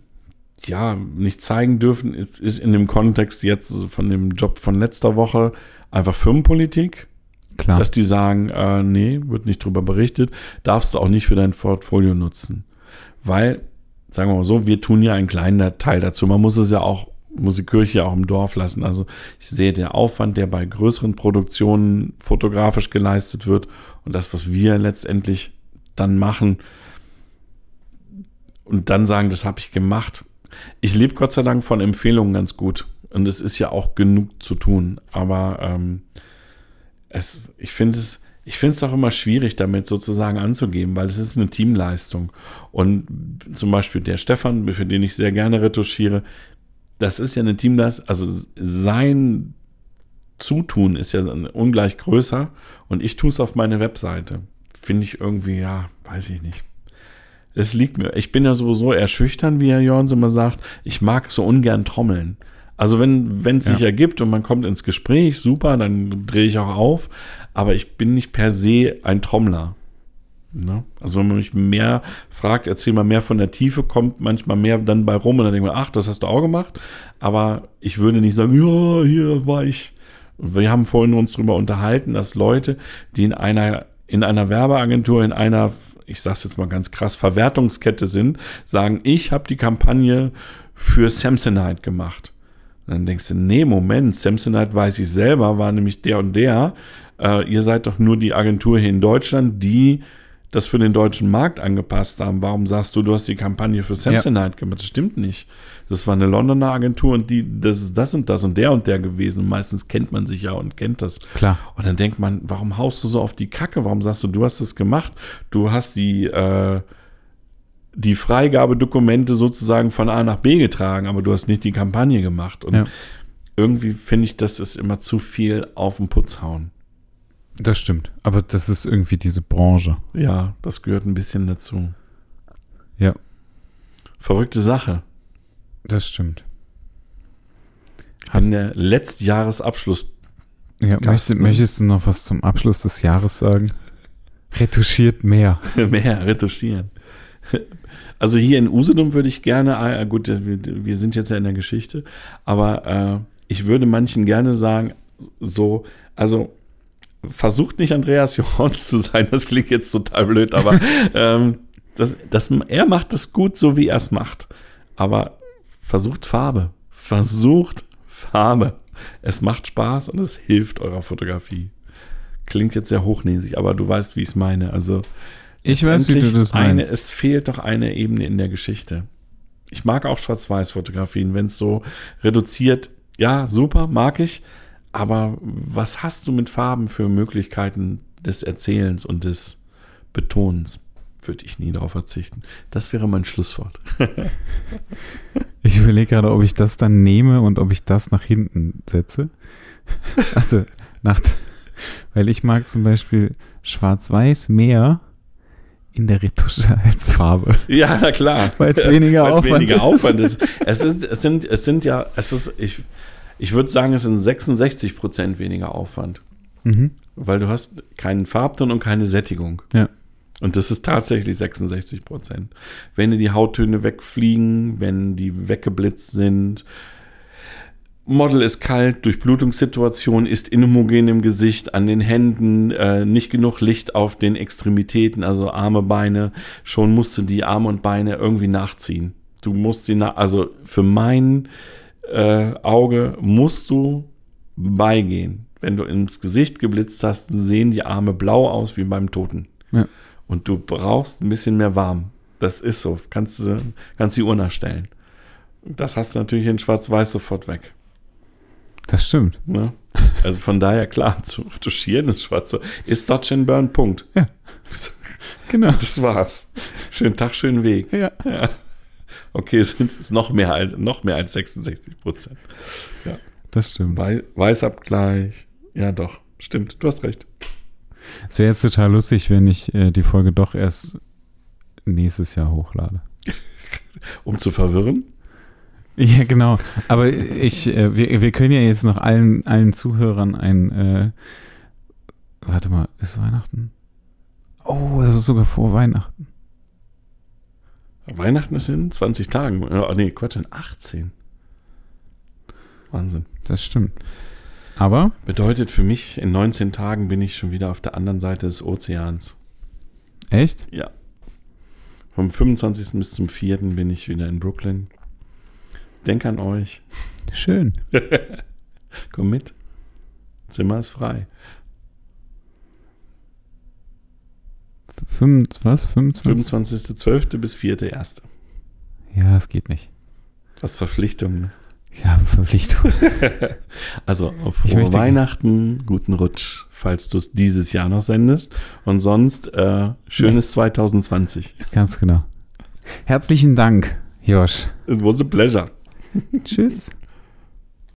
S1: ja, nicht zeigen dürfen, ist- ist in dem Kontext jetzt von dem Job von letzter Woche einfach Firmenpolitik,
S2: Klar.
S1: dass die sagen, äh, nee, wird nicht drüber berichtet, darfst du auch nicht für dein Portfolio nutzen. Weil, sagen wir mal so, wir tun ja einen kleinen Teil dazu. Man muss es ja auch, muss die Kirche ja auch im Dorf lassen. Also ich sehe der Aufwand, der bei größeren Produktionen fotografisch geleistet wird und das, was wir letztendlich dann machen und dann sagen, das habe ich gemacht. Ich lebe Gott sei Dank von Empfehlungen ganz gut. Und es ist ja auch genug zu tun. Aber ähm, es, ich finde es, ich finde es auch immer schwierig, damit sozusagen anzugeben, weil es ist eine Teamleistung. Und zum Beispiel der Stefan, für den ich sehr gerne retuschiere, das ist ja eine Teamleistung, also sein Zutun ist ja ungleich größer und ich tue es auf meine Webseite. Finde ich irgendwie, ja, weiß ich nicht. Es liegt mir. Ich bin ja sowieso eher wie Herr Jorns immer sagt. Ich mag so ungern trommeln. Also wenn wenn es sich
S2: Ja.
S1: ergibt und man kommt ins Gespräch, super, dann drehe ich auch auf. Aber ich bin nicht per se ein Trommler. Ne? Also wenn man mich mehr fragt, erzähl mal mehr von der Tiefe, kommt manchmal mehr dann bei rum und dann denkt man, ach, das hast du auch gemacht. Aber ich würde nicht sagen, ja, hier war ich. Wir haben vorhin uns darüber unterhalten, dass Leute, die in einer, in einer Werbeagentur, in einer, ich sag's jetzt mal ganz krass, Verwertungskette sind, sagen, ich habe die Kampagne für Samsonite gemacht. Und dann denkst du, nee, Moment, Samsonite weiß ich selber, war nämlich der und der. Äh, ihr seid doch nur die Agentur hier in Deutschland, die das für den deutschen Markt angepasst haben. Warum sagst du, du hast die Kampagne für Samsonite gemacht? Das stimmt nicht. Das war eine Londoner Agentur und die, das ist das und das und der und der gewesen. Und meistens kennt man sich ja und kennt das.
S2: Klar.
S1: Und dann denkt man, warum haust du so auf die Kacke? Warum sagst du, du hast es gemacht? Du hast die, äh, die Freigabedokumente sozusagen von A nach B getragen, aber du hast nicht die Kampagne gemacht. Und
S2: Ja.
S1: irgendwie finde ich, das ist immer zu viel auf den Putz hauen.
S2: Das stimmt. Aber das ist irgendwie diese Branche.
S1: Ja, das gehört ein bisschen dazu.
S2: Ja,
S1: Verrückte Sache.
S2: das stimmt.
S1: Ich bin der Letztjahresabschluss.
S2: Ja, möchtest, möchtest du noch was zum Abschluss des Jahres sagen? Retuschiert mehr.
S1: mehr retuschieren. Also hier in Usedom würde ich gerne, ah, gut, wir, sind jetzt ja in der Geschichte, aber äh, ich würde manchen gerne sagen, so, also versucht nicht Andreas Johns zu sein, das klingt jetzt total blöd, aber ähm, das, das, er macht es gut, so wie er es macht. Aber versucht Farbe. Versucht Farbe. Es macht Spaß und es hilft eurer Fotografie. Klingt jetzt sehr hochnäsig, aber du weißt, wie ich es meine. Also
S2: Ich weiß, wie du das
S1: eine,
S2: meinst.
S1: Es fehlt doch eine Ebene in der Geschichte. Ich mag auch Schwarz-Weiß-Fotografien, wenn es so reduziert, ja, super, mag ich. Aber was hast du mit Farben für Möglichkeiten des Erzählens und des Betonens? Würde ich nie darauf verzichten. Das wäre mein Schlusswort.
S2: Ich überlege gerade, ob ich das dann nehme und ob ich das nach hinten setze. Also, nach, weil ich mag zum Beispiel Schwarz-Weiß mehr in der Retusche als Farbe.
S1: Ja, na klar.
S2: Weil es weniger Aufwand
S1: weniger
S2: ist.
S1: Aufwand ist. Es, ist, es, sind, es sind ja, es ist, ich, ich würde sagen, es sind 66 Prozent weniger Aufwand.
S2: Mhm.
S1: Weil du hast keinen Farbton und keine Sättigung.
S2: Ja.
S1: Und das ist tatsächlich 66 Prozent. Wenn dir die Hauttöne wegfliegen, wenn die weggeblitzt sind, Model ist kalt, Durchblutungssituation ist inhomogen im Gesicht, an den Händen, äh, nicht genug Licht auf den Extremitäten, also Arme, Beine. Schon musst du die Arme und Beine irgendwie nachziehen. Du musst sie, nach, also für mein äh, Auge musst du beigehen. Wenn du ins Gesicht geblitzt hast, sehen die Arme blau aus wie beim Toten.
S2: Ja.
S1: Und du brauchst ein bisschen mehr warm. Das ist so. Kannst du kannst die Uhr nachstellen. Das hast du natürlich in Schwarz-Weiß sofort weg.
S2: Das stimmt.
S1: Ne? Also von daher klar, zu retuschieren ist schwarz. Ist Dodge and Burn, Punkt.
S2: Ja. Genau.
S1: Das war's. Schönen Tag, schönen Weg.
S2: Ja.
S1: Ja. Okay, es sind es noch mehr als, noch mehr als 66 Prozent.
S2: Das stimmt.
S1: Wei Weißabgleich. Ja, doch. Stimmt. Du hast recht.
S2: Es wäre jetzt total lustig, wenn ich äh, die Folge doch erst nächstes Jahr hochlade.
S1: Um zu verwirren.
S2: Ja, genau. Aber ich, äh, wir, wir können ja jetzt noch allen, allen Zuhörern ein, äh, warte mal, ist Weihnachten? Oh, das ist sogar vor Weihnachten.
S1: Weihnachten ist in 20 Tagen. Oh, nee, Quatsch, in 18. Wahnsinn.
S2: Das stimmt. Aber
S1: Bedeutet für mich, in 19 Tagen bin ich schon wieder auf der anderen Seite des Ozeans.
S2: echt?
S1: Ja. Vom 25. bis zum 4. bin ich wieder in Brooklyn. Denk an euch.
S2: Schön.
S1: Komm mit. Zimmer ist frei.
S2: Fünf, was? 25?
S1: 25.12. bis 4.1.
S2: Ja, es geht nicht.
S1: Das ist Verpflichtung. Ne?
S2: Ja, Verpflichtung.
S1: Also frohe Weihnachten, guten Rutsch, falls du es dieses Jahr noch sendest. Und sonst äh, schönes 2020.
S2: Ganz genau. Herzlichen Dank, Josh.
S1: It was a pleasure.
S2: Tschüss.